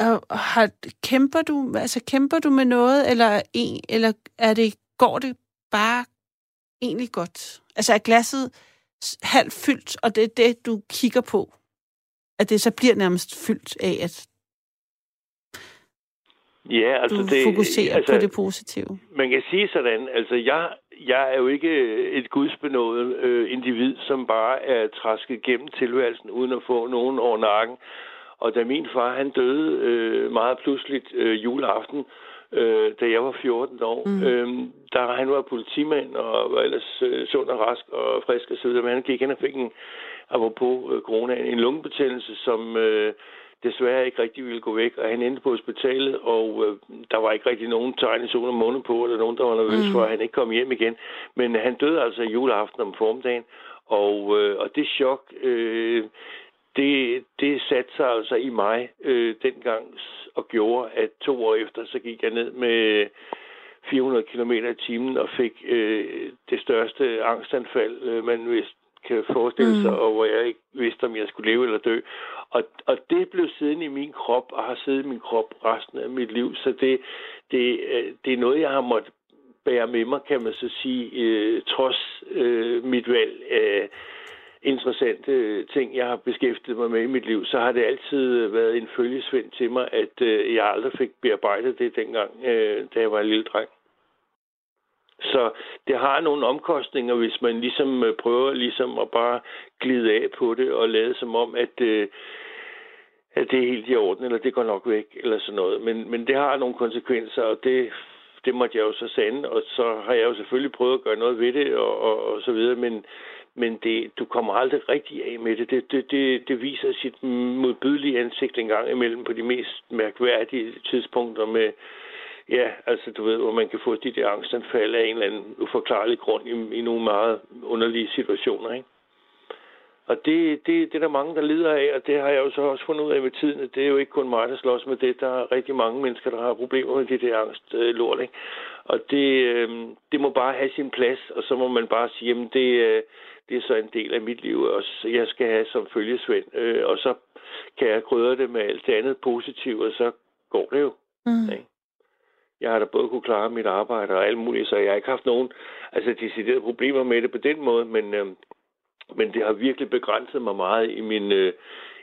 og har, kæmper du, altså kæmper du med noget, eller, en, eller er det, går det bare egentlig godt? Altså er glasset halvt fyldt, og det er det, du kigger på. At det så bliver nærmest fyldt af, at Ja, altså du det, fokuserer altså, på det positive. Man kan sige sådan, altså jeg, jeg er jo ikke et gudsbenået øh, individ, som bare er træsket gennem tilværelsen uden at få nogen over nakken. Og da min far han døde øh, meget pludseligt øh, juleaften, øh, da jeg var 14 år. Mm. Øhm, der han var politimand og var ellers øh, sund og rask og frisk og så videre. Men han gik hen og fik en, apropos øh, corona, en lungebetændelse, som øh, desværre ikke rigtig ville gå væk. Og han endte på hospitalet, og øh, der var ikke rigtig nogen tegn i sol og måne på, eller nogen, der var nervøs mm. for, at han ikke kom hjem igen. Men han døde altså juleaften om formiddagen. Og, øh, og det chok, øh, det, det satte sig altså i mig øh, dengang og gjorde, at to år efter, så gik jeg ned med 400 km i timen og fik øh, det største angstanfald, øh, man vist kan forestille sig, mm. og hvor jeg ikke vidste, om jeg skulle leve eller dø. Og, og det blev siddende i min krop, og har siddet i min krop resten af mit liv. Så det, det, øh, det er noget, jeg har måttet bære med mig, kan man så sige, øh, trods øh, mit valg. Øh, interessante øh, ting, jeg har beskæftiget mig med i mit liv, så har det altid øh, været en følgesvend til mig, at øh, jeg aldrig fik bearbejdet det dengang, øh, da jeg var en lille dreng. Så det har nogle omkostninger, hvis man ligesom øh, prøver ligesom at bare glide af på det og lade som om, at, øh, at det er helt i orden, eller det går nok væk, eller sådan noget. Men, men det har nogle konsekvenser, og det, det måtte jeg jo så sande, og så har jeg jo selvfølgelig prøvet at gøre noget ved det, og, og, og så videre, men, men det, du kommer aldrig rigtig af med det. Det, det, det, det viser sit modbydelige ansigt en gang imellem på de mest mærkværdige tidspunkter med, ja, altså du ved, hvor man kan få de der angstanfald af en eller anden uforklarlig grund i, i nogle meget underlige situationer, ikke? Og det, det, det er der mange, der lider af, og det har jeg jo så også fundet ud af med tiden, at det er jo ikke kun mig, der slås med det. Der er rigtig mange mennesker, der har problemer med det der angstlort, ikke? Og det, øh, det må bare have sin plads, og så må man bare sige, jamen det, øh, det er så en del af mit liv, og jeg skal have som følgesvend, øh, og så kan jeg krydre det med alt det andet positivt, og så går det jo. Mm. Ikke? Jeg har da både kunne klare mit arbejde og alt muligt, så jeg har ikke haft nogen altså, deciderede problemer med det på den måde, men, øh, men det har virkelig begrænset mig meget i min, øh,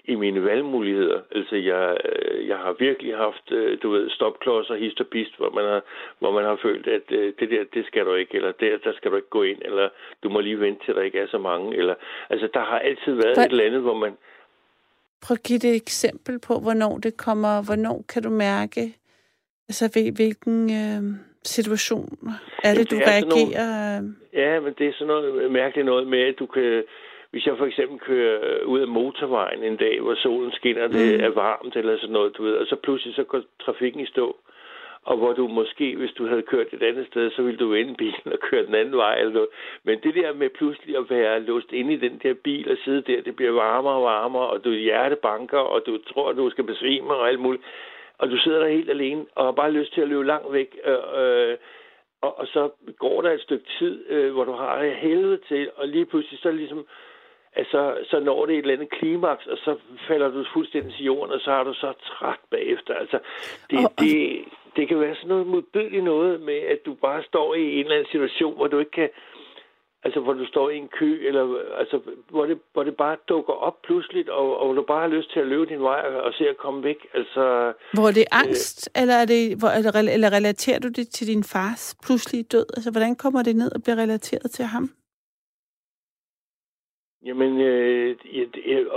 i mine valgmuligheder. Altså, jeg, øh, jeg har virkelig haft, øh, du ved, stopklodser, hist og pist, hvor man har, hvor man har følt, at øh, det der, det skal du ikke, eller der, der skal du ikke gå ind, eller du må lige vente til, der ikke er så mange, eller, altså, der har altid været For... et eller andet, hvor man... Prøv at give et eksempel på, hvornår det kommer, hvornår kan du mærke, altså hvilken øh, situation er det, Jamen, du det er reagerer? Nogle, ja, men det er sådan noget mærkeligt noget med, at du kan hvis jeg for eksempel kører ud af motorvejen en dag, hvor solen skinner, det mm. er varmt eller sådan noget, du ved, og så pludselig så går trafikken i stå, og hvor du måske, hvis du havde kørt et andet sted, så ville du vende bilen og køre den anden vej eller noget. Men det der med pludselig at være låst inde i den der bil og sidde der, det bliver varmere og varmere, og du hjertebanker, og du tror, at du skal besvime og alt muligt, og du sidder der helt alene og har bare lyst til at løbe langt væk, øh, øh, og, og så går der et stykke tid, øh, hvor du har helvede til, og lige pludselig så ligesom at så, så når det et eller andet klimaks, og så falder du fuldstændig til jorden, og så er du så træt bagefter. Altså, det, oh, det, det kan være sådan noget modbydeligt noget med, at du bare står i en eller anden situation, hvor du ikke kan... Altså, hvor du står i en kø, eller altså, hvor det, hvor det bare dukker op pludseligt, og, og hvor du bare har lyst til at løbe din vej og, og se at komme væk. Altså, hvor er det angst, øh, eller, er det, hvor, eller, eller relaterer du det til din fars pludselige død? Altså, hvordan kommer det ned og bliver relateret til ham? Jamen, øh,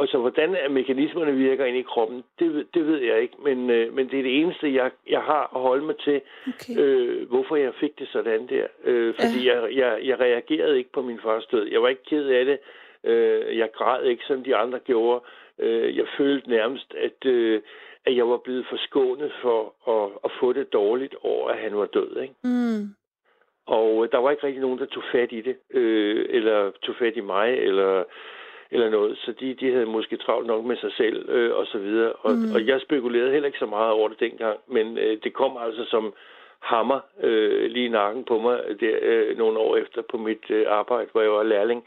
altså, hvordan mekanismerne virker ind i kroppen, det, det ved jeg ikke, men, øh, men det er det eneste, jeg, jeg har at holde mig til, okay. øh, hvorfor jeg fik det sådan der. Øh, fordi ja. jeg, jeg, jeg reagerede ikke på min fars død. Jeg var ikke ked af det. Øh, jeg græd ikke, som de andre gjorde. Øh, jeg følte nærmest, at, øh, at jeg var blevet forskånet for at, at få det dårligt over, at han var død. Ikke? Mm. Og øh, der var ikke rigtig nogen, der tog fat i det, øh, eller tog fat i mig, eller, eller noget. Så de, de havde måske travlt nok med sig selv, øh, og så videre. Og, mm. og jeg spekulerede heller ikke så meget over det dengang, men øh, det kom altså som hammer øh, lige i nakken på mig der, øh, nogle år efter på mit øh, arbejde, hvor jeg var lærling,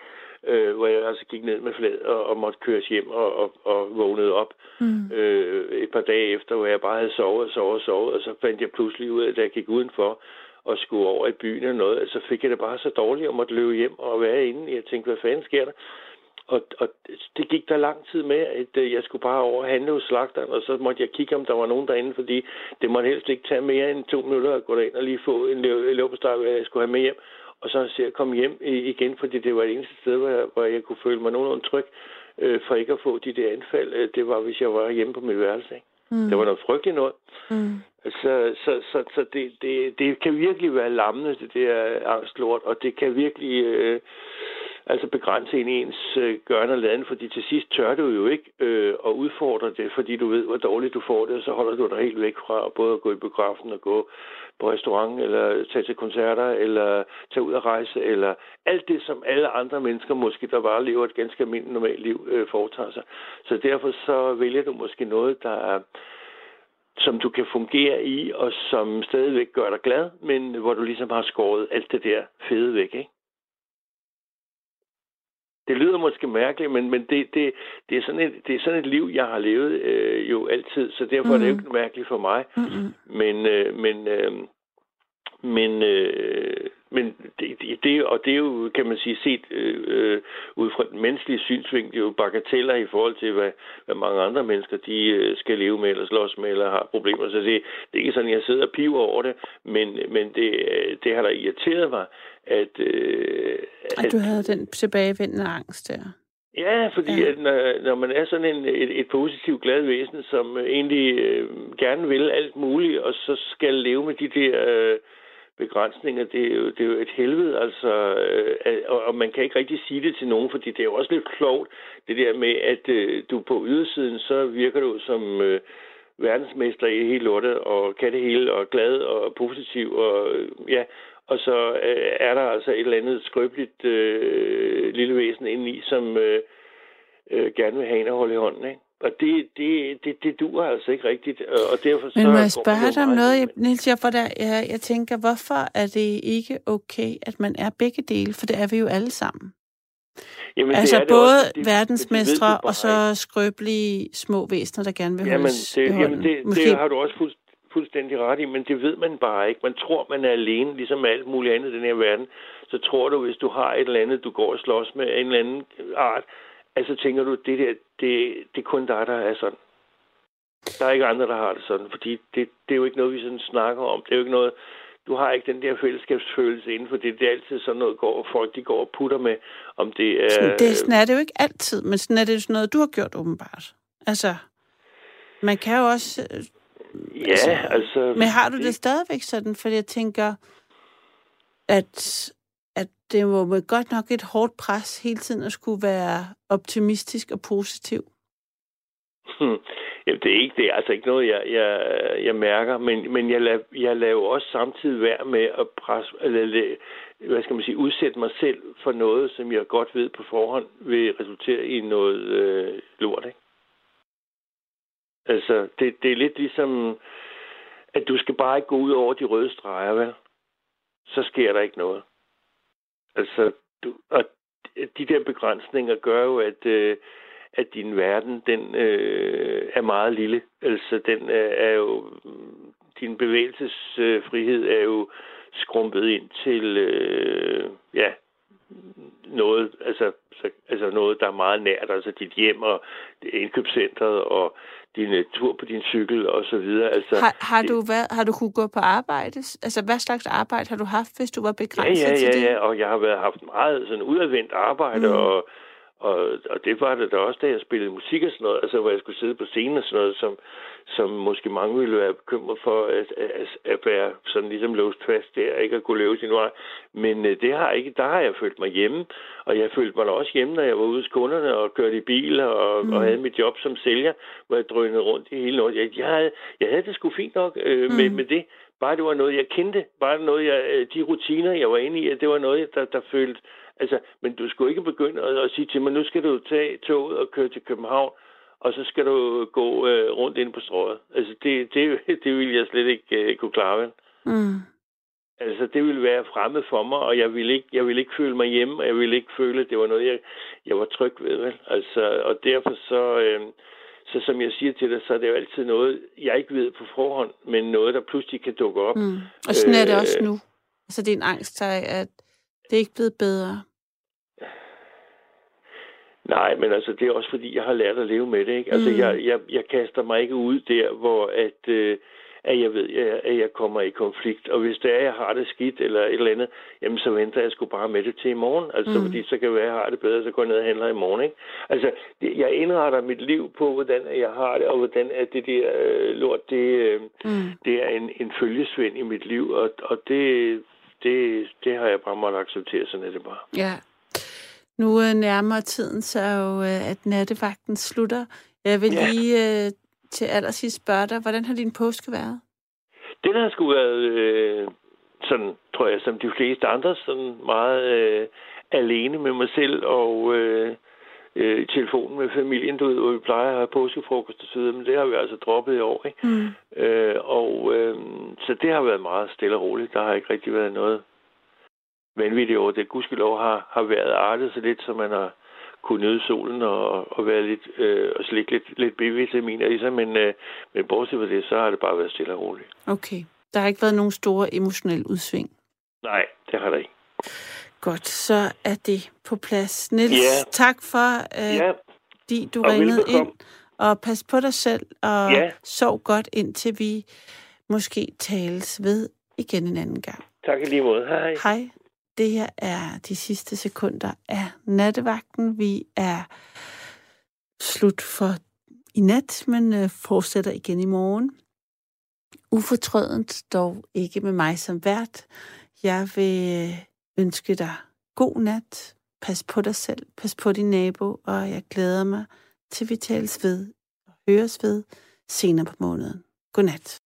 øh, hvor jeg altså gik ned med flad og, og måtte køres hjem og, og, og vågnede op mm. øh, et par dage efter, hvor jeg bare havde sovet og sovet og sovet, og så fandt jeg pludselig ud af, at jeg gik udenfor, og skulle over i byen eller noget, så fik jeg det bare så dårligt at måtte løbe hjem og være inde. Jeg tænkte, hvad fanden sker der? Og, og det gik der lang tid med, at øh, jeg skulle bare over handle hos slagteren, og så måtte jeg kigge, om der var nogen derinde, fordi det måtte helst ikke tage mere end to minutter at gå derind og lige få en løbesteg, hvad jeg skulle have med hjem. Og så se at komme hjem igen, fordi det var det eneste sted, hvor jeg, hvor jeg kunne føle mig nogenlunde tryg øh, for ikke at få de der anfald. Øh, det var, hvis jeg var hjemme på mit værelse. Ikke? Mm. Det var noget frygteligt noget. Mm. Så, så, så, så det, det, det kan virkelig være lammende, det der angstlort, og det kan virkelig øh, altså begrænse en ens øh, gørne og laden, fordi til sidst tør du jo ikke øh, at udfordre det, fordi du ved, hvor dårligt du får det, og så holder du dig helt væk fra både at gå i biografen og gå på restaurant, eller tage til koncerter, eller tage ud og rejse, eller alt det, som alle andre mennesker måske, der bare lever et ganske almindeligt normalt liv, øh, foretager sig. Så derfor så vælger du måske noget, der er som du kan fungere i, og som stadigvæk gør dig glad, men hvor du ligesom har skåret alt det der fede væk, ikke? Det lyder måske mærkeligt, men, men det, det, det, er sådan et, det er sådan et liv, jeg har levet øh, jo altid, så derfor mm. er det jo mm. ikke mærkeligt for mig. Mm-hmm. Men, øh, men, øh, men øh, men det, det, og det er jo, kan man sige, set øh, ud fra den menneskelige synsvinkel, jo bagateller i forhold til, hvad, hvad mange andre mennesker de øh, skal leve med, eller slås med, eller har problemer. Så det, det er ikke sådan, at jeg sidder og piver over det, men, men det, det har da irriteret mig, at... Øh, at, at du havde den tilbagevendende angst der. Ja, fordi ja. At når, når man er sådan en, et, et positivt glad væsen, som egentlig øh, gerne vil alt muligt, og så skal leve med de der... Øh, begrænsninger, det er jo, det er jo et helvede, altså, øh, og, og man kan ikke rigtig sige det til nogen, fordi det er jo også lidt klogt, det der med, at øh, du på ydersiden, så virker du som øh, verdensmester i hele lortet, og kan det hele, og glad og positiv, og øh, ja, og så øh, er der altså et eller andet skrøbeligt øh, lille væsen indeni, som øh, øh, gerne vil have en at holde i hånden, ikke? Og det, det, det, det duer altså ikke rigtigt, og derfor Men må jeg spørge dig om noget, Niels? Jeg, for der, jeg, jeg tænker, hvorfor er det ikke okay, at man er begge dele? For det er vi jo alle sammen. Jamen, altså det både det også, verdensmestre det, det og så skrøbelige små væsener, der gerne vil jamen, det, jamen, det, Måske... det har du også fuld, fuldstændig ret i, men det ved man bare ikke. Man tror, man er alene, ligesom alt muligt andet i den her verden. Så tror du, hvis du har et eller andet, du går og slås med en eller anden art, altså tænker du, det der, det, det er kun dig, der er sådan. Der er ikke andre, der har det sådan, fordi det, det er jo ikke noget, vi sådan snakker om. Det er jo ikke noget, du har ikke den der fællesskabsfølelse inden for det. Det er altid sådan noget, går, folk de går og putter med, om det er... Sådan, det, sådan er det jo ikke altid, men sådan er det jo sådan noget, du har gjort åbenbart. Altså, man kan jo også... Øh, ja, altså... altså men har du det, det stadigvæk sådan? Fordi jeg tænker, at, at det må godt nok et hårdt pres hele tiden at skulle være optimistisk og positiv. Hmm. Jamen, det er ikke det. Er altså ikke noget, jeg, jeg, jeg mærker, men, men jeg, laver, jeg laver også samtidig værd med at presse, eller, hvad skal man sige, udsætte mig selv for noget, som jeg godt ved på forhånd vil resultere i noget øh, lort, ikke? Altså, det, det er lidt ligesom, at du skal bare ikke gå ud over de røde streger, vel? Så sker der ikke noget. Altså, du, og de der begrænsninger gør jo, at øh, at din verden, den øh, er meget lille. Altså, den er, er jo... Din bevægelsesfrihed er jo skrumpet ind til, øh, ja, noget, altså, så, altså noget, der er meget nært, altså dit hjem og indkøbscentret og din uh, tur på din cykel og så videre. Altså, har, har, du, hvad, har du kunne gå på arbejde? Altså, hvad slags arbejde har du haft, hvis du var begrænset ja, ja, til ja, det? Ja, og jeg har været, haft meget sådan udadvendt arbejde, mm. og og, og det var det da også, da jeg spillede musik og sådan noget, altså hvor jeg skulle sidde på scenen og sådan noget, som, som måske mange ville være bekymret for, at, at, at være sådan ligesom låst fast der, ikke at kunne leve sin vej. Men øh, det har ikke, der har jeg følt mig hjemme, og jeg følte mig da også hjemme, når jeg var ude hos kunderne og kørte i bil og, mm. og havde mit job som sælger, hvor jeg drønede rundt i hele Norge. Jeg, jeg, havde, jeg havde det sgu fint nok øh, mm. med, med det. Bare det var noget, jeg kendte. Bare noget, jeg, øh, de rutiner, jeg var inde i, at det var noget, der, der følte Altså, men du skulle ikke begynde at, at sige til mig, nu skal du tage toget og køre til København, og så skal du gå øh, rundt ind på strået. Altså, det, det, det ville jeg slet ikke øh, kunne klare, vel? Mm. Altså, det ville være fremmed for mig, og jeg ville ikke, jeg ville ikke føle mig hjemme, og jeg ville ikke føle, at det var noget, jeg, jeg var tryg ved, vel? Altså, og derfor så, øh, så som jeg siger til dig, så er det jo altid noget, jeg ikke ved på forhånd, men noget, der pludselig kan dukke op. Mm. Og sådan er det også øh, nu. Altså, det er en angst, at det er ikke blevet bedre. Nej, men altså, det er også fordi, jeg har lært at leve med det, ikke? Altså, mm. jeg, jeg, jeg kaster mig ikke ud der, hvor at, øh, at jeg ved, at jeg kommer i konflikt. Og hvis det er, at jeg har det skidt eller et eller andet, jamen så venter jeg sgu bare med det til i morgen. Altså, mm. fordi så kan det være, at jeg har det bedre, så går jeg ned og handler i morgen, ikke? Altså, jeg indretter mit liv på, hvordan jeg har det, og hvordan at det der øh, lort, det, øh, mm. det er en, en følgesvend i mit liv, og, og det, det, det har jeg bare måttet acceptere, sådan er det bare. Ja. Nu øh, nærmer tiden så jo, øh, at nattevagten slutter. Jeg vil ja. lige øh, til allersidst spørge dig, hvordan har din påske været? Den har sgu været, øh, sådan tror jeg, som de fleste andre, sådan meget øh, alene med mig selv og øh, øh, i telefonen med familien, du ved, hvor vi plejer at have påskefrokost og så videre, men det har vi altså droppet i år, ikke? Mm. Øh, og øh, så det har været meget stille og roligt. Der har ikke rigtig været noget vanvittigt over det. Gudskelov har, har været artet så lidt, så man har kunne nyde solen og, og være lidt øh, og slikke lidt, lidt B-vitaminer i sig, men, øh, men bortset fra det, så har det bare været stille og roligt. Okay. Der har ikke været nogen store emotionelle udsving? Nej, det har der ikke. Godt, så er det på plads. Niels, ja. tak for, øh, ja. de du og ringede velbekomme. ind. Og pas på dig selv, og ja. sov godt, indtil vi måske tales ved igen en anden gang. Tak i lige måde. Hej. Hej. Det her er de sidste sekunder af nattevagten. Vi er slut for i nat, men øh, fortsætter igen i morgen. Ufortrødent, dog ikke med mig som vært. Jeg vil øh, ønske dig god nat. Pas på dig selv. Pas på din nabo. Og jeg glæder mig til vi tales ved og høres ved senere på måneden. Godnat.